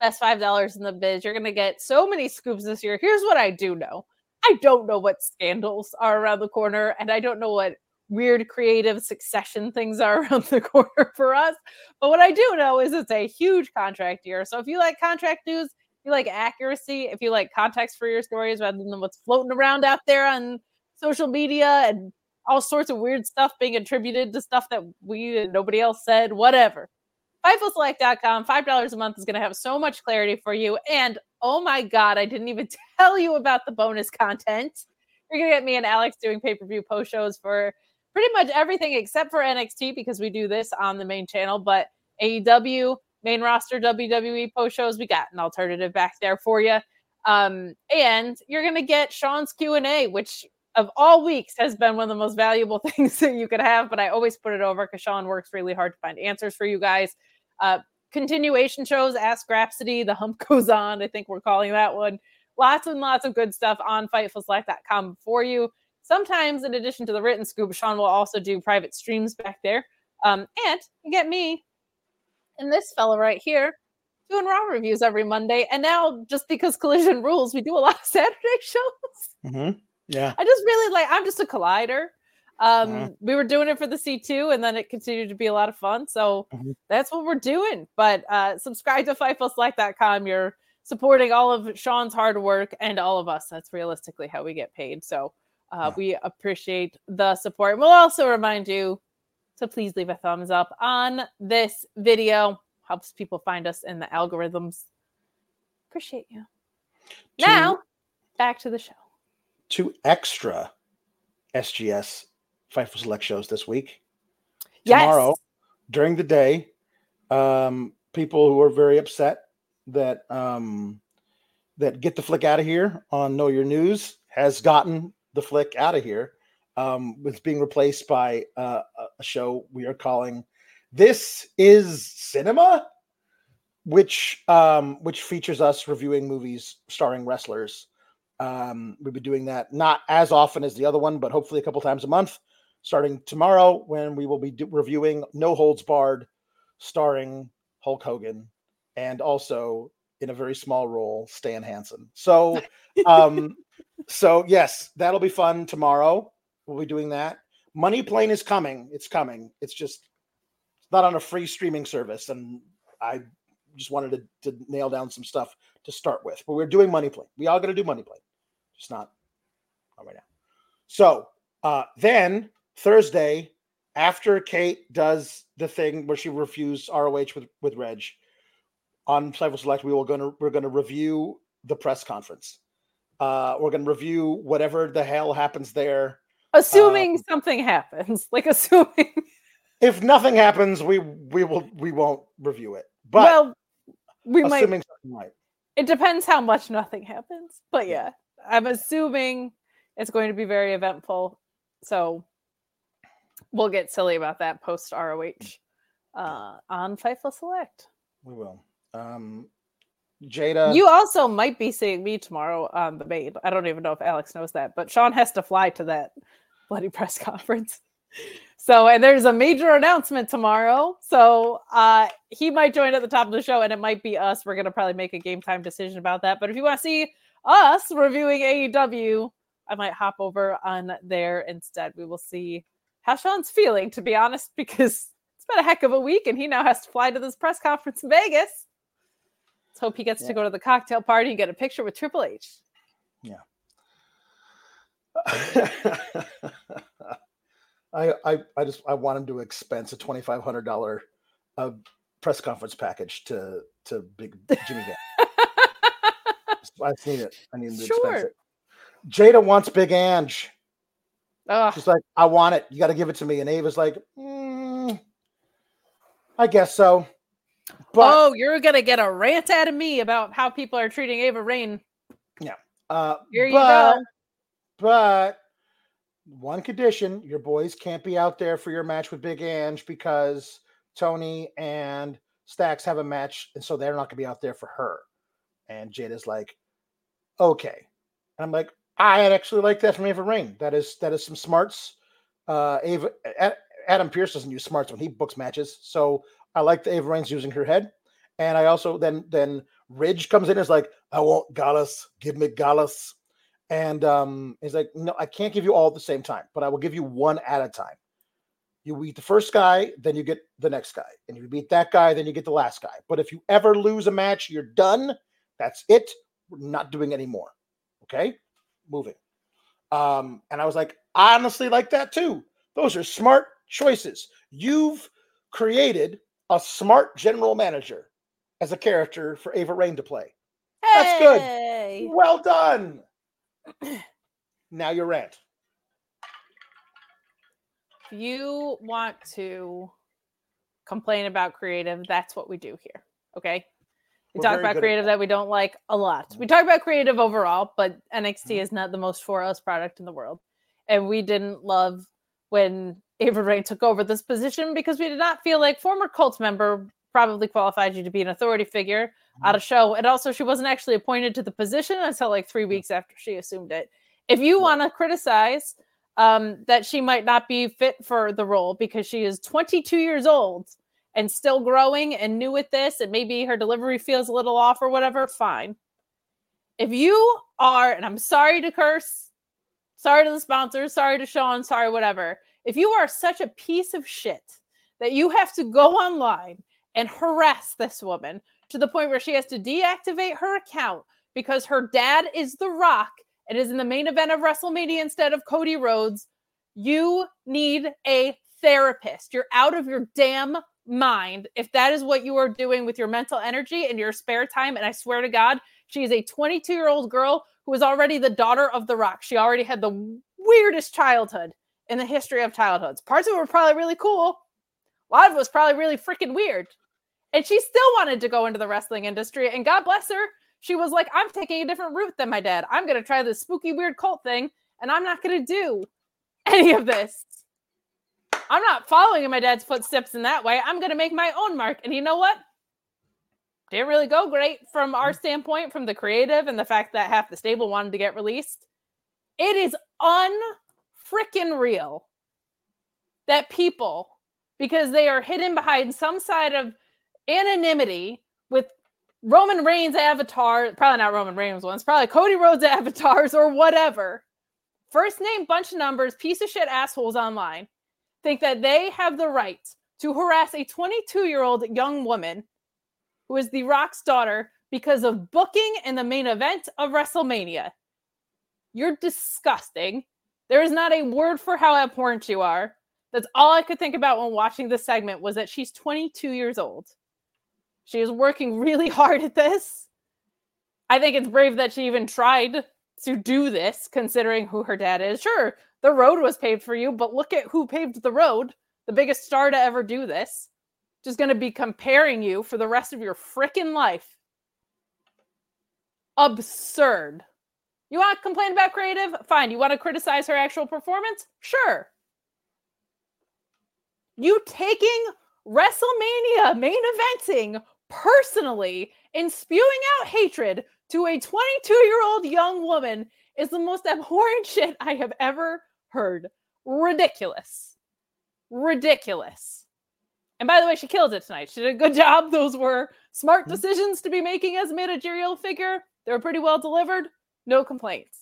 Best $5 in the biz. You're going to get so many scoops this year. Here's what I do know I don't know what scandals are around the corner, and I don't know what weird creative succession things are around the corner for us. But what I do know is it's a huge contract year. So if you like contract news, if you like accuracy, if you like context for your stories rather than what's floating around out there on social media and all sorts of weird stuff being attributed to stuff that we and nobody else said, whatever. FightfulSelect.com, $5 a month is going to have so much clarity for you. And oh my God, I didn't even tell you about the bonus content. You're going to get me and Alex doing pay per view post shows for pretty much everything except for NXT because we do this on the main channel. But AEW, main roster WWE post shows, we got an alternative back there for you. Um, and you're going to get Sean's Q&A, which of all weeks has been one of the most valuable things that you could have. But I always put it over because Sean works really hard to find answers for you guys. Uh, continuation shows, Ask Rhapsody, The Hump Goes On. I think we're calling that one. Lots and lots of good stuff on FightfulSelect.com for you. Sometimes, in addition to the written scoop, Sean will also do private streams back there. Um, and you get me and this fella right here doing Raw reviews every Monday. And now, just because Collision rules, we do a lot of Saturday shows. hmm Yeah. I just really like. I'm just a collider. Um. We were doing it for the C2, and then it continued to be a lot of fun. So Mhm. that's what we're doing. But uh, subscribe to FightfulSelect.com. You're supporting all of Sean's hard work and all of us. That's realistically how we get paid. So uh, Yeah. we appreciate the support. We'll also remind you to please leave a thumbs up on this video. Helps people find us in the algorithms. Appreciate you. Two- Now, back to the show. To extra SGS Fightful Select shows this week. Yes. Tomorrow, during the day, um, people who are very upset that um, that get the flick out of here on Know Your News has gotten the flick out of here. Um, it's being replaced by uh, a- a show we are calling "This Is Cinema," which um, which features us reviewing movies starring wrestlers Um, we'll be doing that not as often as the other one, but hopefully a couple times a month, starting tomorrow when we will be do- reviewing No Holds Barred, starring Hulk Hogan, and also in a very small role, Stan Hansen. So, um, so yes, that'll be fun tomorrow. We'll be doing that. Money Plane is coming. It's coming. It's just it's not on a free streaming service, and I just wanted to, to nail down some stuff to start with. But we're doing Money Plane. We all got to do Money Plane, just not, not right now. So uh, then Thursday, after Kate does the thing where she refused ROH with with Reg on Fightful Select, we will gonna we're gonna review the press conference. Uh, we're gonna review whatever the hell happens there. Assuming um, something happens, like assuming if nothing happens, we we will we won't review it. But well, we might. might. It depends how much nothing happens, but yeah, I'm assuming it's going to be very eventful. So we'll get silly about that post ROH uh, on Fightful Select. We will. Um, Jada, you also might be seeing me tomorrow on the main. I don't even know if Alex knows that, but Sean has to fly to that bloody press conference. So, and there's a major announcement tomorrow. So, uh, he might join at the top of the show, and it might be us. We're gonna probably make a game time decision about that. But if you want to see us reviewing AEW, I might hop over on there instead. We will see how Sean's feeling, to be honest, because it's been a heck of a week, and he now has to fly to this press conference in Vegas. Let's hope he gets yeah. to go to the cocktail party and get a picture with Triple H. Yeah. I, I I just I want him to expense a twenty five hundred dollar uh, press conference package to to Big Jimmy Van. I've seen it. I need to sure. expense it. Jada wants Big Ange. Ugh. She's like, I want it. You got to give it to me. And Ava's like, mm, I guess so. But, oh, you're gonna get a rant out of me about how people are treating Ava Raine. Yeah. Uh, Here you but, go. But one condition your boys can't be out there for your match with Big Ange because Tony and Stacks have a match, and so they're not gonna be out there for her. And Jada's like, okay. And I'm like, I actually like that from Ava Raine. That is that is some smarts. Uh Ava Adam Pearce doesn't use smarts when he books matches. So I like the Ava Raine's using her head. And I also then then Ridge comes in and is like, I want Gallus, give me Gallus. And um, he's like, No, I can't give you all at the same time, but I will give you one at a time. You beat the first guy, then you get the next guy. And you beat that guy, then you get the last guy. But if you ever lose a match, you're done. That's it. We're not doing any more. Okay? Moving. Um, and I was like, I honestly like that too. Those are smart choices. You've created a smart general manager as a character for Ava Raine to play. Hey! That's good. Well done now your rant. If you want to complain about creative, that's what we do here. Okay. We talk about creative that. we don't like a lot. We talk about creative overall, but NXT mm-hmm. is not the most for us product in the world. And we didn't love when Ava Raine took over this position because we did not feel like former cult member probably qualified you to be an authority figure at a show. And also, she wasn't actually appointed to the position until like three weeks after she assumed it. If you want to criticize um, that she might not be fit for the role because she is 22 years old and still growing and new at this, and maybe her delivery feels a little off or whatever, fine. If you are, and I'm sorry to curse, sorry to the sponsors, sorry to Sean, sorry, whatever. If you are such a piece of shit that you have to go online and harass this woman to the point where she has to deactivate her account because her dad is The Rock and is in the main event of WrestleMania instead of Cody Rhodes. You need a therapist. You're out of your damn mind if that is what you are doing with your mental energy and your spare time. And I swear to God, she is a 22 year old girl who is already the daughter of The Rock. She already had the weirdest childhood in the history of childhoods. Parts of it were probably really cool. A lot of it was probably really freaking weird. And she still wanted to go into the wrestling industry. And God bless her, she was like, I'm taking a different route than my dad. I'm going to try this spooky, weird cult thing, and I'm not going to do any of this. I'm not following in my dad's footsteps in that way. I'm going to make my own mark. And you know what? didn't really go great from our mm. standpoint, from the creative and the fact that half the stable wanted to get released. It is unfreaking real that people, because they are hidden behind some side of anonymity with Roman Reigns avatar, probably not Roman Reigns ones, probably Cody Rhodes avatars or whatever. First name, bunch of numbers, piece of shit assholes online think that they have the right to harass a 22 year old young woman who is the Rock's daughter because of booking in the main event of WrestleMania. You're disgusting. There is not a word for how abhorrent you are. That's all I could think about when watching this segment was that she's 22 years old. She is working really hard at this. I think it's brave that she even tried to do this, considering who her dad is. Sure, the road was paved for you, but look at who paved the road. The biggest star to ever do this. Just going to be comparing you for the rest of your freaking life. Absurd. You want to complain about creative? Fine. You want to criticize her actual performance? Sure. You taking WrestleMania main eventing personally and spewing out hatred to a 22 year old young woman is the most abhorrent shit I have ever heard. Ridiculous. Ridiculous. And by the way, she killed it tonight. She did a good job. Those were smart mm-hmm. decisions to be making as a managerial figure. They were pretty well delivered. No complaints.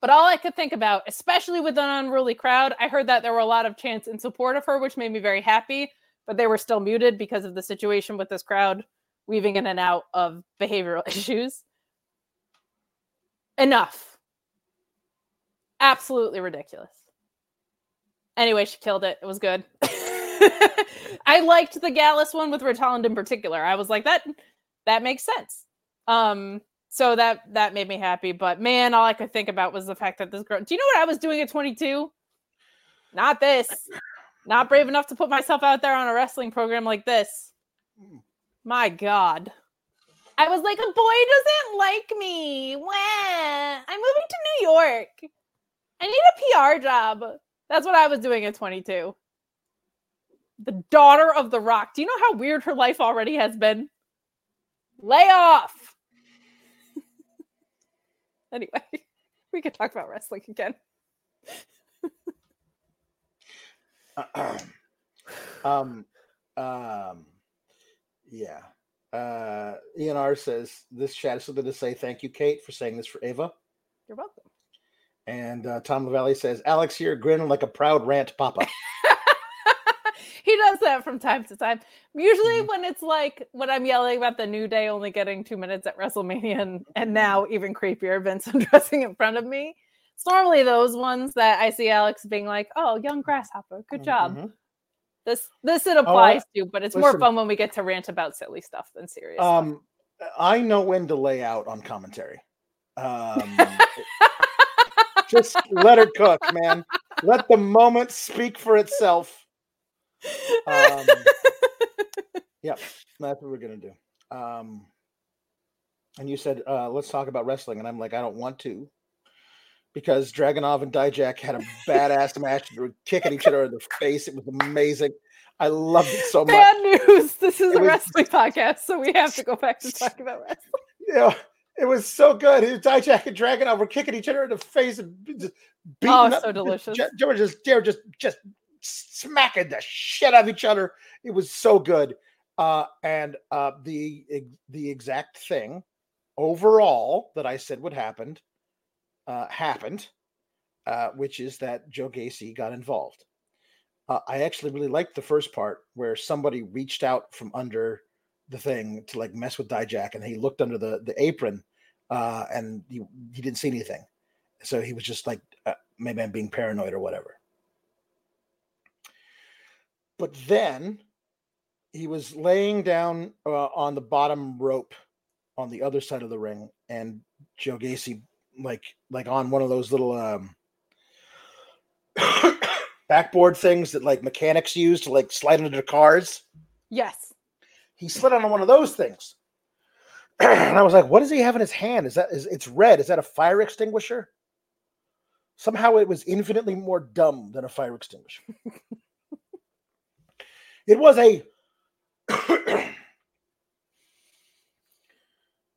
But all I could think about, especially with an unruly crowd, I heard that there were a lot of chants in support of her, which made me very happy, but they were still muted because of the situation with this crowd weaving in and out of behavioral issues. Enough. Absolutely ridiculous. Anyway, she killed it. It was good. I liked the Gallus one with Holland in particular. I was like, that that makes sense. Um, so that that made me happy. But man, all I could think about was the fact that this girl. Do you know what I was doing at 22? Not this. Not brave enough to put myself out there on a wrestling program like this. My God. I was like, a boy doesn't like me. Wah. I'm moving to New York. I need a PR job. That's what I was doing at 22. The daughter of The Rock. Do you know how weird her life already has been? Lay off. anyway, we could talk about wrestling again. um, um, yeah. Uh, Ian R says this chat is something to say. Thank you, Kate, for saying this for Ava. You're welcome. And uh, Tom LaValle says Alex here grinning like a proud rant papa. he does that from time to time. Usually, mm-hmm. when it's like when I'm yelling about the New Day only getting two minutes at WrestleMania, and, and now even creepier, Vince undressing in front of me. It's normally those ones that I see Alex being like, "Oh, young grasshopper, good job." Mm-hmm. This this it applies oh, I, to, but it's listen, more fun when we get to rant about silly stuff than serious. Um, stuff. I know when to lay out on commentary. Um, just let her cook, man. Let the moment speak for itself. Um, yeah, that's what we're gonna do. Um, and you said, uh, let's talk about wrestling, and I'm like, I don't want to because Dragunov and Dijak had a badass match. They were kicking each other in the face. It was amazing. I loved it so much. Bad news. This is it a was, wrestling podcast, so we have to go back to talk about wrestling. Yeah, it was so good. Dijak and Dragunov were kicking each other in the face and just beating oh, up. so delicious. They were just, they were just, just smacking the shit out of each other. It was so good. Uh, and uh, the the exact thing overall that I said would happen uh, happened, uh, which is that Joe Gacy got involved. Uh, I actually really liked the first part where somebody reached out from under the thing to like mess with Dijak, and he looked under the the apron, uh, and he he didn't see anything, so he was just like uh, maybe I'm being paranoid or whatever. But then he was laying down uh, on the bottom rope on the other side of the ring, and Joe Gacy like like on one of those little um backboard things that like mechanics use to like slide into cars. Yes. He slid on one of those things. and I was like, what does he have in his hand? Is that is it's red? Is that a fire extinguisher? Somehow it was infinitely more dumb than a fire extinguisher. it was a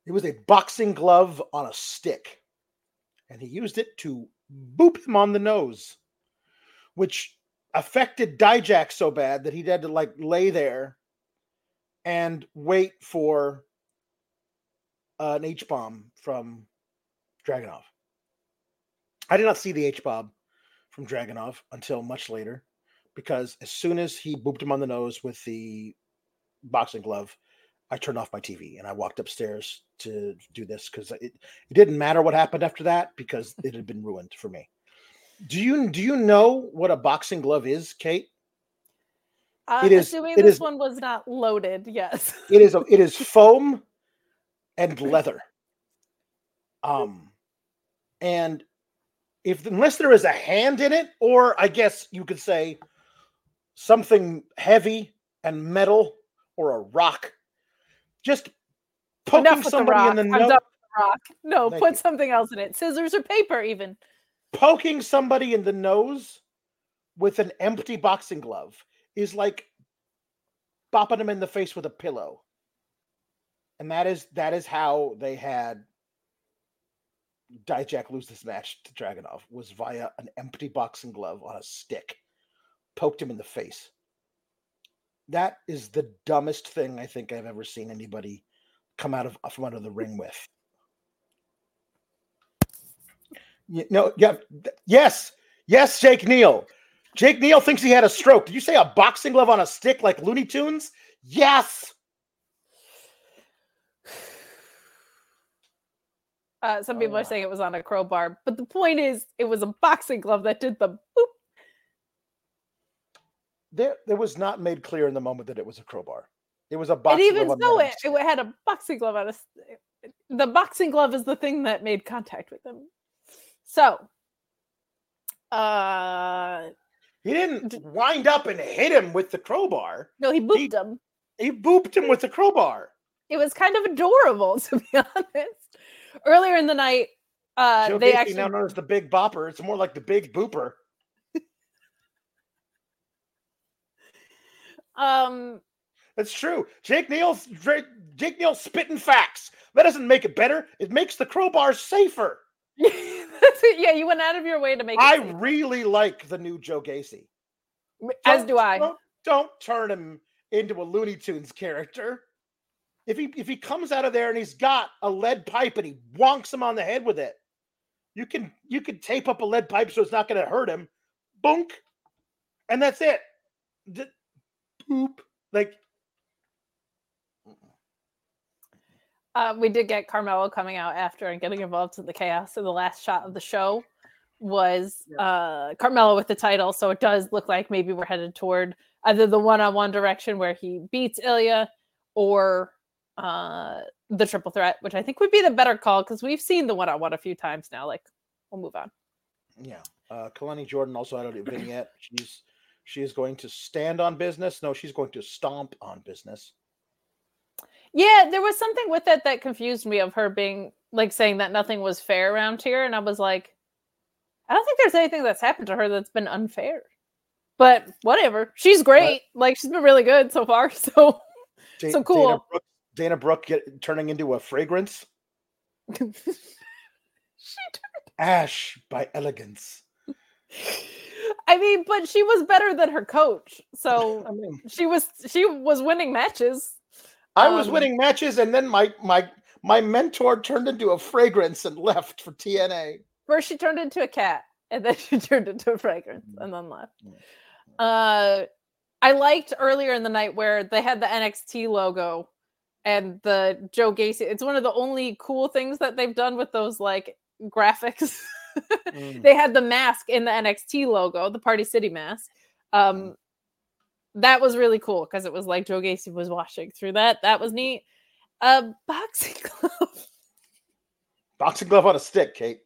It was a boxing glove on a stick, and he used it to boop him on the nose, which affected Dijak so bad that he had to like lay there and wait for uh, an H bomb from Dragunov. I did not see the H bomb from Dragunov until much later because as soon as he booped him on the nose with the boxing glove, I turned off my TV and I walked upstairs to do this because it, it didn't matter what happened after that because it had been ruined for me. Do you do you know what a boxing glove is, Kate? Uh, It is- assuming it this is- one was not loaded, yes. It is a, it is foam and leather. Um, and if unless there is a hand in it, or I guess you could say something heavy and metal or a rock, just poking Enough with the somebody rock. in the I'm nose, the rock. No, Thank put you. something else in it. Scissors or paper, even. poking somebody in the nose with an empty boxing glove is like bopping them in the face with a pillow. And that is that is how they had Dijak lose this match to Dragunov was via an empty boxing glove on a stick. Poked him in the face. That is the dumbest thing I think I've ever seen anybody come out of from under the ring with. Know, yeah, yes, yes, Jake Neal. Jake Neal thinks he had a stroke. Did you say a boxing glove on a stick like Looney Tunes? Yes. Uh, some people Oh. are saying it was on a crowbar, but the point is, it was a boxing glove that did the boop. There, it was not made clear in the moment that it was a crowbar. It was a And boxing even glove. on so, it, it had a boxing glove on a. The boxing glove is the thing that made contact with him. So, uh, he didn't wind up and hit him with the crowbar. no, he booped him. He booped him with the crowbar. It was kind of adorable, to be honest. Earlier in the night, uh, Joe they Gacy, actually now known as the Big Bopper. It's more like the Big Booper. um That's true. Jake Neal's Dra- Jake Neal's spitting facts. That doesn't make it better. It makes the crowbar safer. Yeah, you went out of your way to make it I safe. really like the new Joe Gacy. as Don't- do I. Don't, don't turn him into a Looney Tunes character. If he if he comes out of there and he's got a lead pipe and he wonks him on the head with it, you can you can tape up a lead pipe so it's not going to hurt him. Boonk, and that's it. D- poop. Like Uh, we did get Carmelo coming out after and getting involved in the chaos. So the last shot of the show was uh, Carmelo with the title. So it does look like maybe we're headed toward either the one-on-one direction where he beats Ilja or uh, the triple threat, which I think would be the better call because we've seen the one-on-one a few times now. Like, we'll move on. Yeah. Uh Kelani Jordan also had a vignette. She's she is going to stand on business. No, she's going to stomp on business. Yeah, there was something with it that confused me of her being like saying that nothing was fair around here. And I was like, I don't think there's anything that's happened to her that's been unfair. But whatever. She's great. Like she's been really good so far. So So Dana cool. Dana Brooke get, turning into a fragrance. she turned Ash by elegance. I mean, but she was better than her coach. So I mean, she was she was winning matches. I was Um, winning matches, and then my my my mentor turned into a fragrance and left for TNA. First she turned into a cat, and then she turned into a fragrance, and then left. Uh I liked earlier in the night where they had the NXT logo and the Joe Gacy. It's one of the only cool things that they've done with those like graphics. Mm. they had the mask in the NXT logo, the Party City mask. Um that was really cool because it was like Joe Gacy was washing through that. That was neat. Uh boxing glove. Boxing glove on a stick, Kate.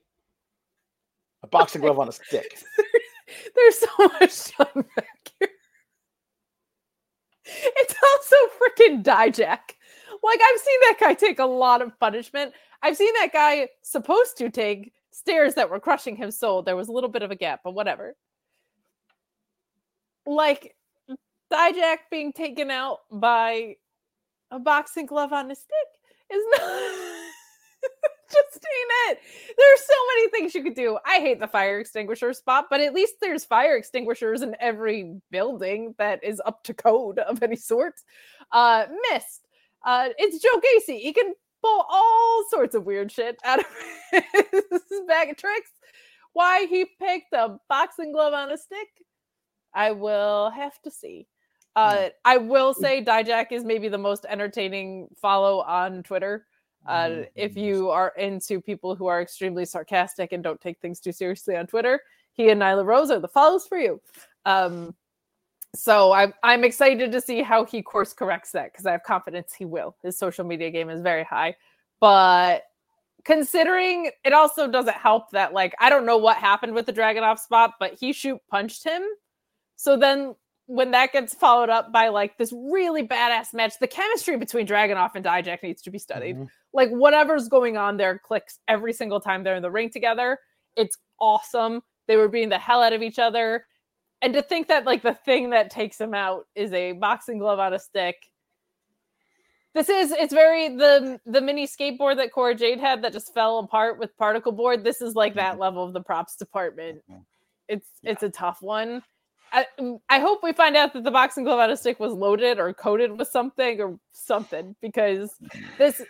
A boxing glove on a stick. There's so much time back here. It's also freaking Dijak. Like I've seen that guy take a lot of punishment. I've seen that guy supposed to take stairs that were crushing his soul. There was a little bit of a gap, but whatever. Like Dijak being taken out by a boxing glove on a stick is not just ain't it. There's so many things you could do. I hate the fire extinguisher spot, but at least there's fire extinguishers in every building that is up to code of any sort. Uh, missed. Uh, it's Joe Gacy. He can pull all sorts of weird shit out of his bag of tricks. Why he picked a boxing glove on a stick, I will have to see. Uh, I will say Dijak is maybe the most entertaining follow on Twitter. Uh, if you are into people who are extremely sarcastic and don't take things too seriously on Twitter, he and Nyla Rose are the follows for you. Um, so I'm I'm excited to see how he course corrects that because I have confidence he will. His social media game is very high, but considering it also doesn't help that like I don't know what happened with the Dragunov spot, but he shoot punched him. So then when that gets followed up by like this really badass match, the chemistry between Dragunov and Dijak needs to be studied. Mhm. Like whatever's going on there clicks every single time they're in the ring together. It's awesome. They were beating the hell out of each other. And to think that like the thing that takes him out is a boxing glove on a stick. This is it's very the the mini skateboard that Cora Jade had that just fell apart with particle board. This is like that level of the props department. Mhm. It's it's a tough one. I, I hope we find out that the boxing glove on a stick was loaded or coated with something or something because this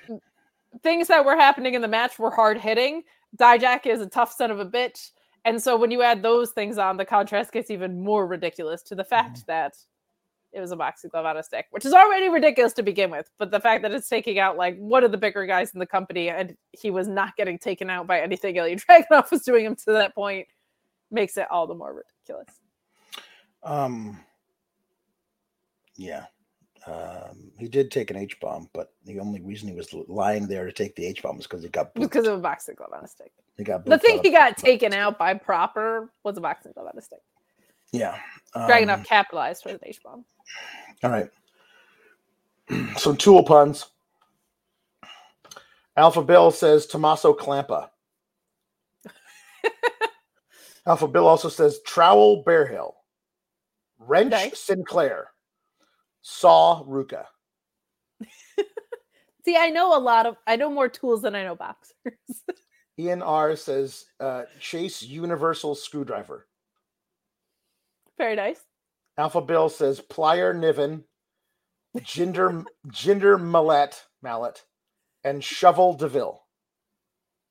things that were happening in the match were hard hitting. Dijak is a tough son of a bitch. And so when you add those things on, the contrast gets even more ridiculous to the fact that it was a boxing glove on a stick, which is already ridiculous to begin with. But the fact that it's taking out like one of the bigger guys in the company and he was not getting taken out by anything Ilja Dragunov was doing him to that point makes it all the more ridiculous. Um, yeah. Um, he did take an H bomb, but the only reason he was lying there to take the H bomb was because he got booped. Because of a boxing glove on a stick. he got The thing he got taken out by proper was a boxing glove on a stick. Yeah. Dragunov um, capitalized for the H bomb. All right. Some tool puns. Alpha Bill says Tommaso Clampa. Alpha Bill also says Trowel Bearhill. Wrench Nice. Sinclair. Saw Ruka. See, I know a lot of I know more tools than I know boxers. Ian R says uh, Chase Universal Screwdriver. Very nice. Alpha Bill says Plier Niven, Ginger Ginger Mallet Mallet, and Shovel Deville.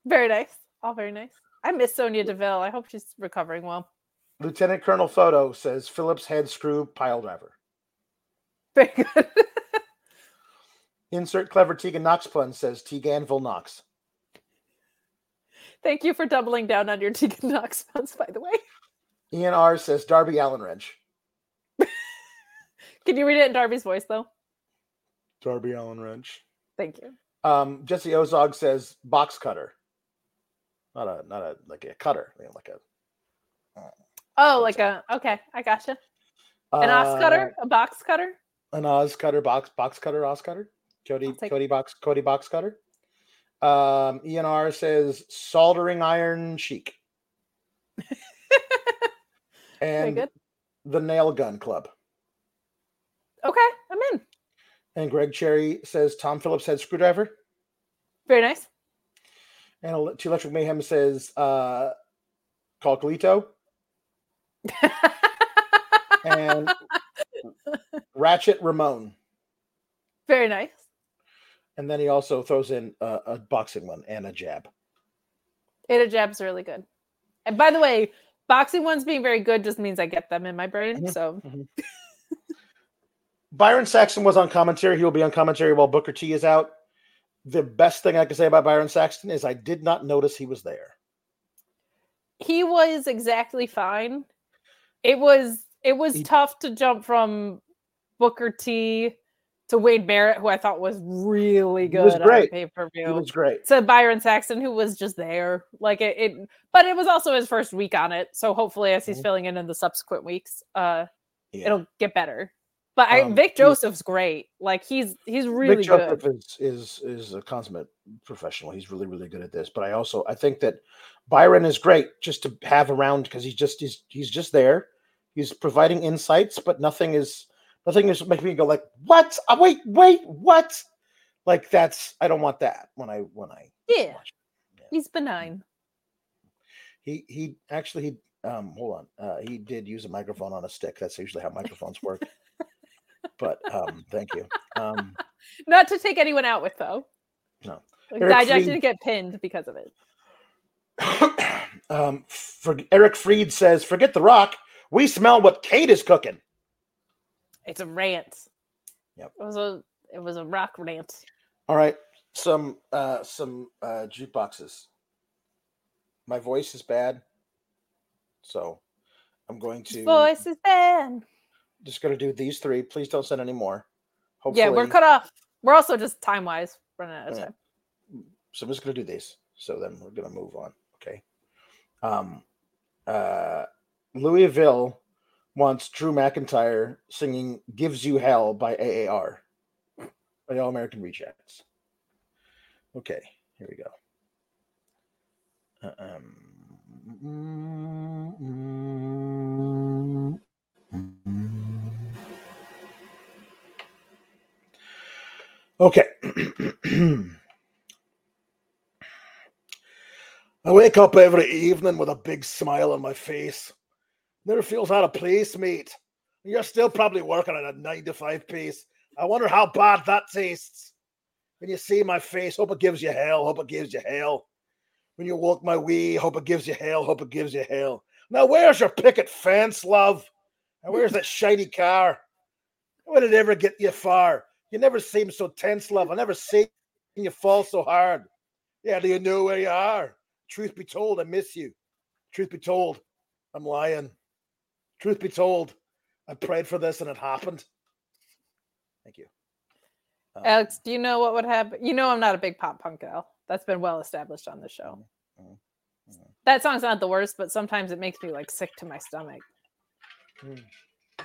Very nice. All very nice. I miss Sonya Deville. I hope she's recovering well. Lieutenant Colonel Photo says Phillips head screw pile driver. Very good. Insert clever Tegan Knox pun says Teganville Knox. Thank you for doubling down on your Tegan Knox puns, by the way. Ian R says Darby Allen wrench. Can you read it in Darby's voice though? Darby Allen wrench. Thank you. Um, Jesse Ozog says box cutter. Not a not a like a cutter, you know, like a Oh, like a okay, I gotcha. An ox uh, cutter, a box cutter. An Oz cutter, box box cutter, Oz cutter. Cody take- Cody box Cody box cutter. Um, ENR says soldering iron chic. And the nail gun club. Okay, I'm in. And Greg Cherry says Tom Phillips head screwdriver. Very nice. And Ele- T Electric Mayhem says uh Calcolito. and Ratchet Ramon. Very nice. And then he also throws in a, a boxing one and a jab. Ada jab's really good. And by the way, boxing ones being very good just means I get them in my brain. Mhm. So Byron Saxton was on commentary. He will be on commentary while Booker T is out. The best thing I can say about Byron Saxton is I did not notice he was there. he was exactly fine. It was it was He- tough to jump from Booker T to Wade Barrett, who I thought was really good was on great. pay per view. was great. To Byron Saxton, who was just there, like it, it. But it was also his first week on it, so hopefully, as he's Mhm. filling in in the subsequent weeks, uh, Yeah. it'll get better. But I, Um, Vic Joseph's great. Like he's he's really Vic good. Joseph is, is is a consummate professional. He's really really good at this. But I also I think that Byron is great just to have around because he's just he's he's just there. He's providing insights, but nothing is nothing is making me go like what? Uh, wait wait what? Like that's I don't want that when I when I Yeah. Yeah. he's benign. He he actually he um hold on. Uh he did use a microphone on a stick. That's usually how microphones work. but um thank you. Um Not to take anyone out with though. No. Like, Eric I, I Fried- didn't get pinned because of it. um for Eric Freed says, forget the rock. We smell what Kate is cooking. It's a rant. Yep. It was a it was a rock rant. All right. Some uh some uh jukeboxes. My voice is bad. So I'm going to Voice is bad. just gonna do these three. Please don't send any more. Yeah, we're Hopefully- cut off. We're also just time wise running out of Yeah. time. so I'm just gonna do these. So then we're gonna move on. Okay. Um uh Louisville wants Drew McIntyre singing Gives You Hell by AAR. By All American Rejects. Okay, here we go. Um, okay. I wake up every evening with a big smile on my face. Never feels out of place, mate. You're still probably working at a nine to five pace. I wonder how bad that tastes. When you see my face, hope it gives you hell. Hope it gives you hell. When you walk my way, hope it gives you hell. Hope it gives you hell. Now, where's your picket fence, love? And where's that shiny car? Did it ever get you far? You never seem so tense, love. I never seen you fall so hard. Yeah, do you know where you are? Truth be told, I miss you. Truth be told, I'm lying. Truth be told, I prayed for this and it happened. Thank you. Um, Alex, do you know what would happen? You know I'm not a big pop punk gal. That's been well established on the show. Mhm, mhm. That song's not the worst, but sometimes it makes me like sick to my stomach. Mm.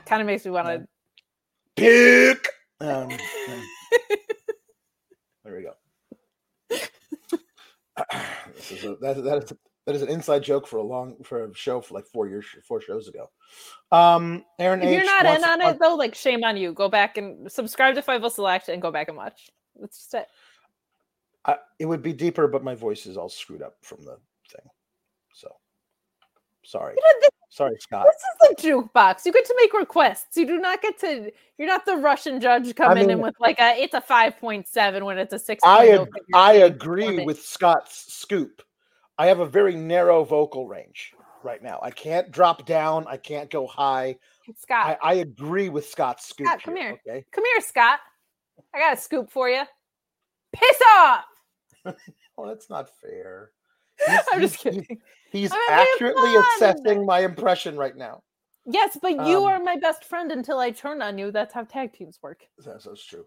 Kind of makes me want to. puke. Um, um, there we go. this is a, that, that is that is an inside joke for a long for a show for like four years four shows ago. Um, Aaron If H. you're not in on it though, like shame on you. Go back and subscribe to Fightful Select and go back and watch. That's just it. I, it would be deeper, but my voice is all screwed up from the thing. So sorry, You know, this, sorry, Scott. this is the jukebox. You get to make requests. You do not get to. You're not the Russian judge coming in mean- with like a. It's a five point seven when it's a six. I oh ag- I agree with Scott's scoop. I have a very narrow vocal range right now. I can't drop down. I can't go high. Scott. I, I agree with Scott's scoop. Scott, come here. Okay. Come here, Scott. I got a scoop for you. Piss off. Well, that's not fair. I'm just kidding. He's accurately assessing my impression right now. Yes, but you Um, are my best friend until I turn on you. That's how tag teams work. That's, that's true.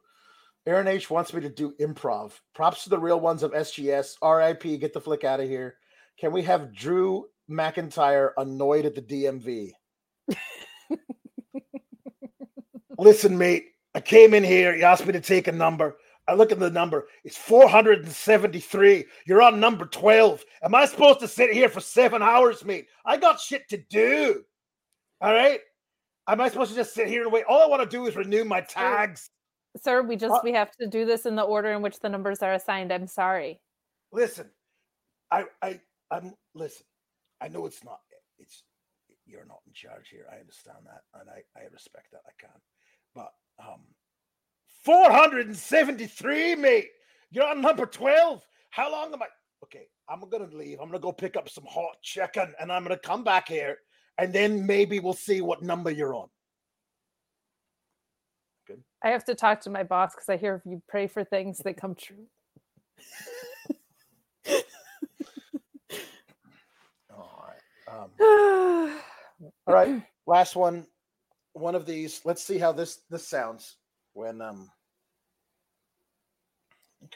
Aaron H wants me to do improv. Props to the real ones of SGS. RIP, get the flick out of here. Can we have Drew McIntyre annoyed at the DMV? Listen, mate, I came in here. You asked me to take a number. I look at the number. It's 473. You're on number 12. Am I supposed to sit here for seven hours, mate? I got shit to do. All right. Am I supposed to just sit here and wait? All I want to do is renew my tags. Sir, we just Uh, we have to do this in the order in which the numbers are assigned. I'm sorry. Listen, I, I, I'm listen. I know it's not. It's you're not in charge here. I understand that, and I, I respect that. I can, but um, 473, mate. You're on number 12. How long am I? Okay, I'm gonna leave. I'm gonna go pick up some hot chicken, and I'm gonna come back here, and then maybe we'll see what number you're on. I have to talk to my boss because I hear if you pray for things, they come true. All right. Um, All right, last one. One of these. Let's see how this this sounds when um.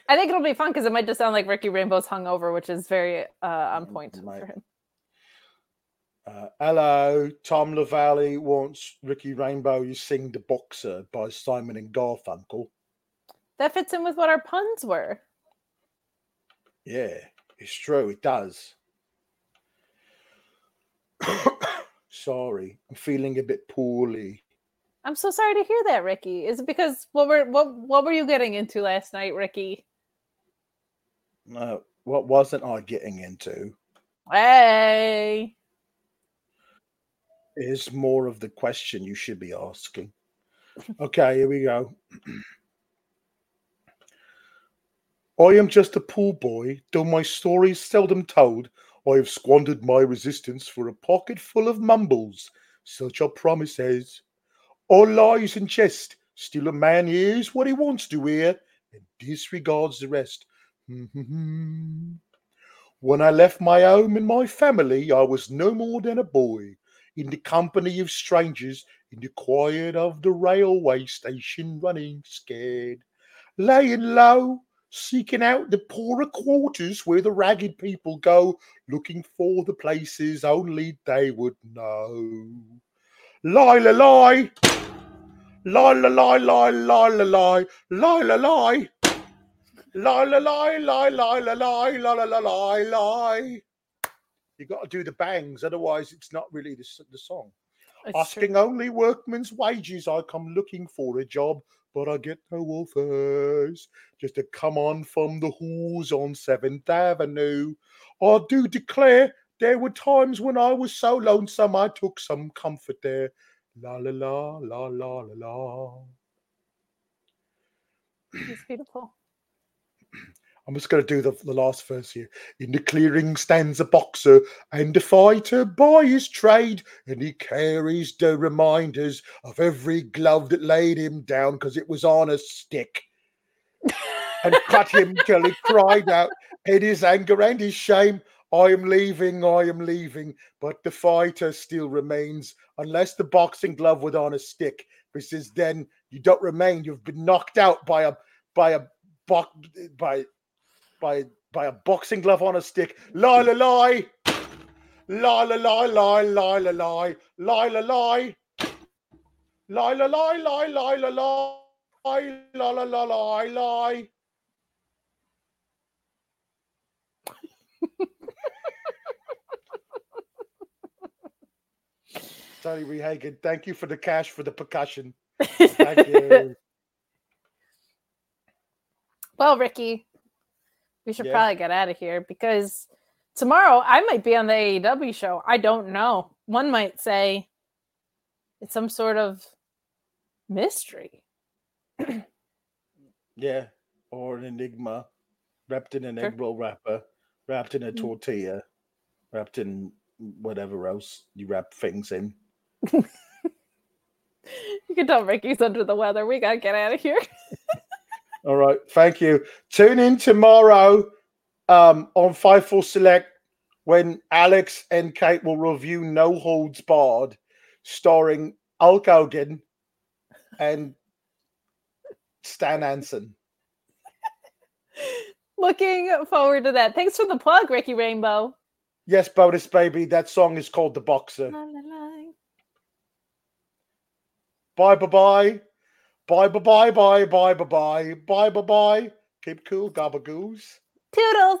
I think it'll be fun because it might just sound like Ricky Rainbow's hungover, which is very uh, on Mm, point might. for him. Uh, hello, Tom LaValle wants Ricky Rainbow. You sing the Boxer by Simon and Garfunkel. That fits in with what our puns were. Yeah, it's true. It does. Sorry, I'm feeling a bit poorly. I'm so sorry to hear that, Ricky. Is it because what were what what were you getting into last night, Ricky? Uh, what wasn't I getting into? Hey. Is more of the question you should be asking. Okay, here we go. I am just a poor boy, though my story is seldom told. I have squandered my resistance for a pocket full of mumbles. Such are promises. All lies and jest. Still, a man hears what he wants to hear and disregards the rest. when I left my home and my family, I was no more than a boy in the company of strangers in the quiet of the railway station, running scared, laying low seeking out the poorer quarters where the ragged people go, looking for the places only they would know. Lie, la, lie. Lie, la, lie, lie, lie, la, lie. Lie, la, lie. Lie, la, lie, lie, lie, la, lie, la, la, la, lie, lie. You got to do the bangs, otherwise it's not really the, the song. It's Asking true. only workmen's wages, I come looking for a job but I get no offers. Just to come on from the halls on Seventh Avenue. I do declare there were times when I was so lonesome I took some comfort there. La la la la la la la. It's beautiful. I'm just going to do the, the last verse here. In the clearing stands a boxer and a fighter by his trade, and he carries the reminders of every glove that laid him down because it was on a stick and cut him till he cried out in his anger and his shame. I am leaving, I am leaving, but the fighter still remains unless the boxing glove was on a stick, because then you don't remain. You've been knocked out by a by a by by by a boxing glove on a stick. Lila lie, la, lie. Lie, la, lie, lie, lie, la, lie. Lie, la, lie. Lie, la, lie, lie, lie, la, lie. La, la, la. Tony Rehagen, thank you for the cash for the percussion. Thank you. well, Ricky, we should yeah. probably get out of here because tomorrow I might be on the AEW show. I don't know. One might say it's some sort of mystery. yeah, or an enigma wrapped in an sure. egg roll wrapper, wrapped in a mm. tortilla, wrapped in whatever else you wrap things in. you can tell Ricky's under the weather. We gotta get out of here. All right. Thank you. Tune in tomorrow um, on Fightful Select when Alex and Kate will review No Holds Barred, starring Hulk Hogan and Stan Hansen. Looking forward to that. Thanks for the plug, Ricky Rainbow. Yes, bonus baby. That song is called The Boxer. Bye bye. Bye bye bye bye bye bye bye bye bye bye. Keep cool, gabagoos. Toodles.